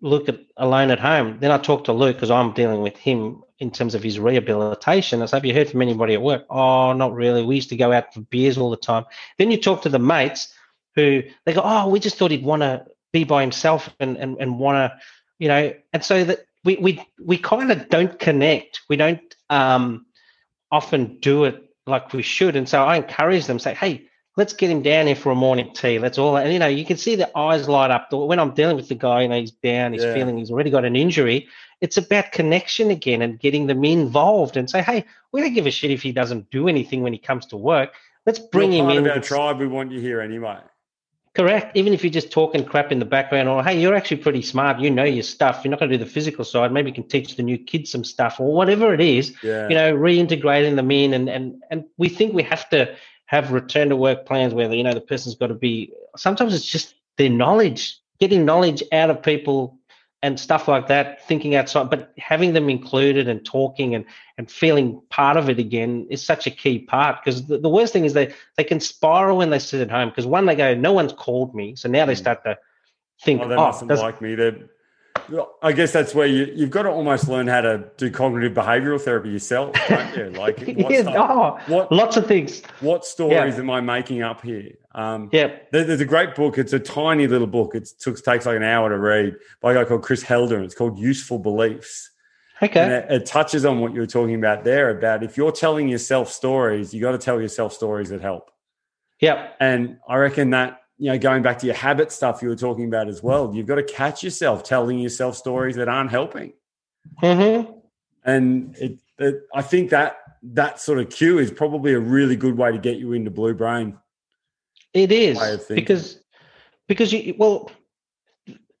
Luke at, alone at home. Then I talk to Luke because I'm dealing with him in terms of his rehabilitation. I say, have you heard from anybody at work? Oh, not really. We used to go out for beers all the time. Then you talk to the mates who they go, oh, we just thought he'd want to be by himself and, and, and want to, you know, and so that we, we, we kind of don't connect. We don't um, often do it like we should. And so I encourage them, say, hey, let's get him down here for a morning tea. Let's all, and you know, you can see the eyes light up. When I'm dealing with the guy, you know, he's down, he's yeah. feeling he's already got an injury. It's about connection again and getting them involved and say, hey, we don't give a shit if he doesn't do anything when he comes to work. Let's bring You're him in. Of our tribe, we want you here anyway. Correct. Even if you're just talking crap in the background, or hey, you're actually pretty smart. You know your stuff. You're not going to do the physical side. Maybe you can teach the new kids some stuff, or whatever it is. Yeah. You know, reintegrating them in, and and and we think we have to have return to work plans where you know the person's got to be. Sometimes it's just their knowledge, getting knowledge out of people and stuff like that, thinking outside, but having them included and talking and, and feeling part of it again is such a key part because the, the worst thing is they, they can spiral when they sit at home because one, they go, no one's called me. So now they mm. start to think, oh, they oh, mustn't like me. They're, I guess that's where you, you've got to almost learn how to do cognitive behavioral therapy yourself, don't you? Like, yeah, oh, what, lots of things. What stories yeah. am I making up here? Um, yeah. There, there's a great book. It's a tiny little book. It took, takes like an hour to read by a guy called Chris Helder. It's called Useful Beliefs. Okay. It, it, touches on what you were talking about there about if you're telling yourself stories, you got to tell yourself stories that help. Yep. And I reckon that you know, going back to your habit stuff you were talking about as well, you've got to catch yourself telling yourself stories that aren't helping. Mm-hmm. And it, it, I think that that sort of cue is probably a really good way to get you into blue brain. It is because because you well,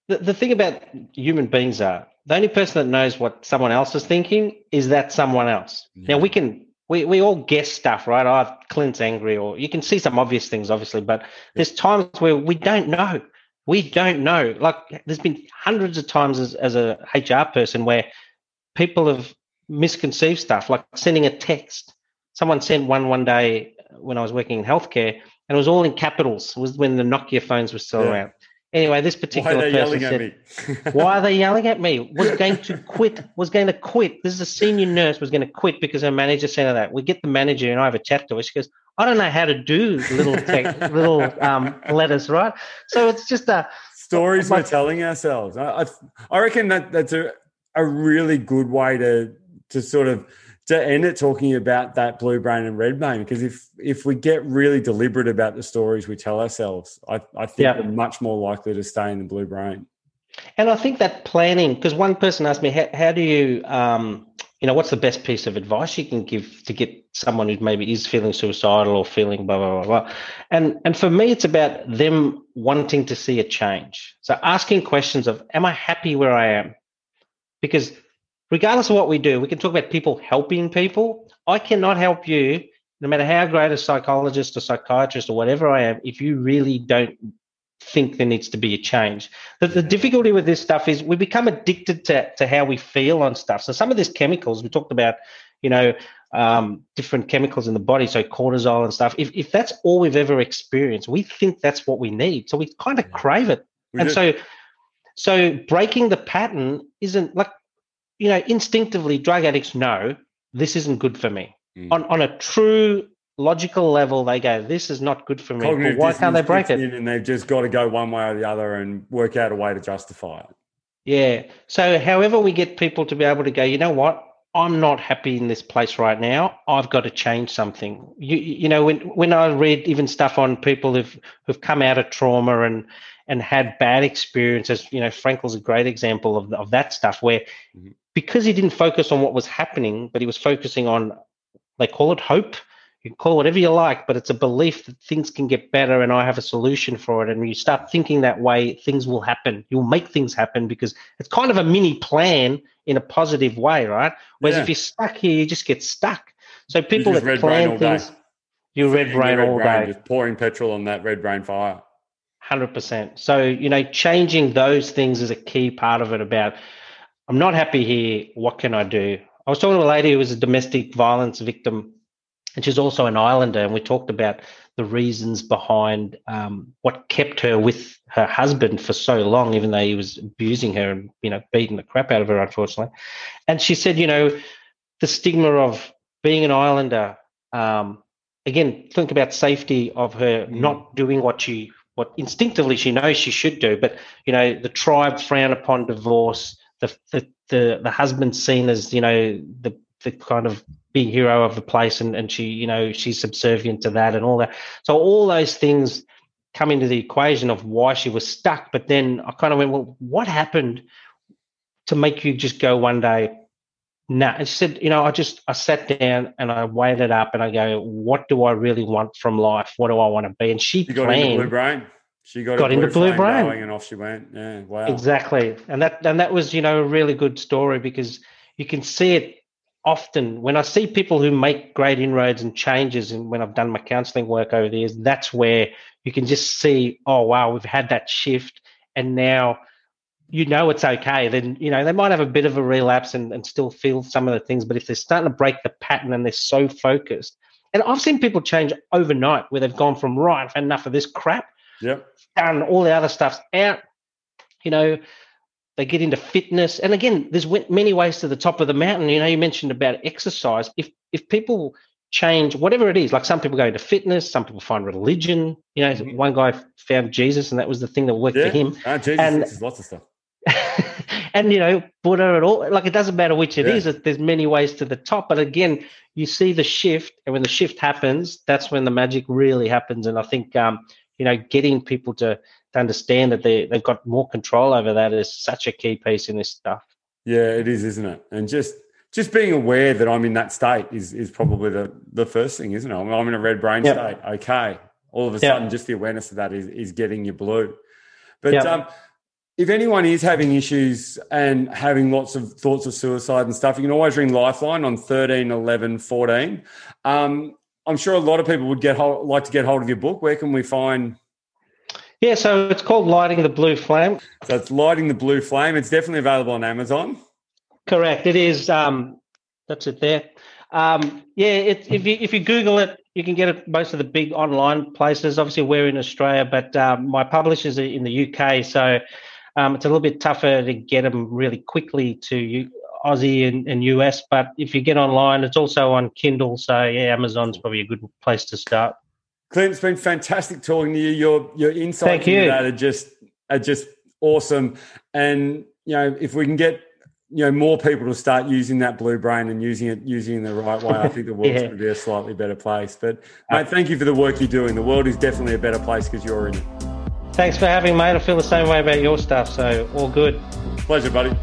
the, the thing about human beings are the only person that knows what someone else is thinking is that someone else. Yeah. Now we can we, we all guess stuff, right? Oh, Clint's angry, or you can see some obvious things, obviously, but there's times where we don't know. We don't know. Like there's been hundreds of times as, as a HR person where people have misconceived stuff, like sending a text. Someone sent one one day when I was working in healthcare, and it was all in capitals. It was when the Nokia phones were still yeah. around. Anyway, this particular person said, "Why are they yelling at me? Was going to quit. Was going to quit. This is a senior nurse. Was going to quit because her manager said her that. We get the manager and I have a chat to her. She goes, "I don't know how to do little tech, little um, letters, right? So it's just a stories we're telling ourselves. I, I, I reckon that that's a a really good way to to sort of to end it talking about that blue brain and red brain because if if we get really deliberate about the stories we tell ourselves i, I think yeah. we're much more likely to stay in the blue brain and i think that planning because one person asked me how, how do you um, you know what's the best piece of advice you can give to get someone who maybe is feeling suicidal or feeling blah blah blah blah? And and for me it's about them wanting to see a change. So asking questions of am i happy where i am? Because regardless of what we do, we can talk about people helping people. I cannot help you, no matter how great a psychologist or psychiatrist or whatever I am, if you really don't think there needs to be a change. The, the difficulty with this stuff is we become addicted to, to how we feel on stuff. So some of these chemicals, we talked about, you know, um, different chemicals in the body, so cortisol and stuff. If, if that's all we've ever experienced, we think that's what we need. So we kind of crave it. We and do. so so breaking the pattern isn't like you know, instinctively, drug addicts know this isn't good for me. Mm. On on a true logical level, they go, "This is not good for me." Cognitive why can't they break it? And they've just got to go one way or the other and work out a way to justify it. Yeah. So, however, we get people to be able to go, you know what? I'm not happy in this place right now. I've got to change something. You, you know, when when I read even stuff on people who've who've come out of trauma and and had bad experiences, you know, Frankl's a great example of of that stuff where mm-hmm. Because he didn't focus on what was happening, but he was focusing on they call it hope. You can call it whatever you like, but it's a belief that things can get better and I have a solution for it. And when you start thinking that way, things will happen. You'll make things happen because it's kind of a mini plan in a positive way, right? Whereas yeah. if you're stuck here, you just get stuck. So people that plan things, you red brain red all brain, day. Just pouring petrol on that red brain fire. Hundred percent. So you know, changing those things is a key part of it. About I'm not happy here. What can I do? I was talking to a lady who was a domestic violence victim, and she's also an islander, and we talked about the reasons behind um, what kept her with her husband for so long, even though he was abusing her and you know beating the crap out of her, unfortunately. And she said, you know, the stigma of being an islander. Um, again, think about safety of her mm. not doing what she what instinctively she knows she should do, but you know the tribe frown upon divorce. The the the, the husband seen as you know the the kind of big hero of the place and, and she, you know, she's subservient to that and all that. So all those things come into the equation of why she was stuck. But then I kind of went, well, what happened to make you just go one day, nah. And she said, you know, I just I sat down and I weighed it up and I go, what do I really want from life? What do I want to be? And she, she got planned, into blue brain. She got, got into blue brain and off she went. Yeah, wow. Exactly. And that and that was, you know, a really good story because you can see it often when I see people who make great inroads and changes, and when I've done my counseling work over the years, that's where you can just see, oh wow, we've had that shift, and now you know it's okay. Then you know they might have a bit of a relapse and, and still feel some of the things, but if they're starting to break the pattern and they're so focused, and I've seen people change overnight where they've gone from right, I've had enough of this crap, yeah, done all the other stuff's out, you know, they get into fitness and again there's many ways to the top of the mountain you know you mentioned about exercise if if people change whatever it is like some people go into fitness some people find religion you know mm-hmm. one guy found jesus and that was the thing that worked yeah. for him oh, Jesus and, lots of stuff and you know buddha at all like it doesn't matter which it yeah. is. there's many ways to the top but again you see the shift and when the shift happens that's when the magic really happens and i think um you know getting people to to understand that they they've got more control over that is such a key piece in this stuff. Yeah, it is, isn't it? And just just being aware that I'm in that state is is probably the the first thing, isn't it? I'm, I'm in a red brain yep. state. Okay, all of a sudden, yep. just the awareness of that is is getting you blue. But yep. um, if anyone is having issues and having lots of thoughts of suicide and stuff, you can always ring Lifeline on 13 11 14. Um, I'm sure a lot of people would get hold, like to get hold of your book. Where can we find yeah, so it's called Lighting the Blue Flame. So it's Lighting the Blue Flame. It's definitely available on Amazon. Correct. It is. Um, that's it there. Um, yeah, it, if you if you Google it, you can get it most of the big online places. Obviously, we're in Australia, but um, my publishers are in the UK, so um, it's a little bit tougher to get them really quickly to Aussie and, and, US. But if you get online, it's also on Kindle. So yeah, Amazon's probably a good place to start. Clint, it's been fantastic talking to you. Your your insights into that are just are just awesome. And you know, if we can get you know more people to start using that blue brain and using it using it in the right way, I think the world's yeah. going to be a slightly better place. But uh, mate, thank you for the work you're doing. The world is definitely a better place because you're in it. Thanks for having me, mate. I feel the same way about your stuff. So all good. Pleasure, buddy.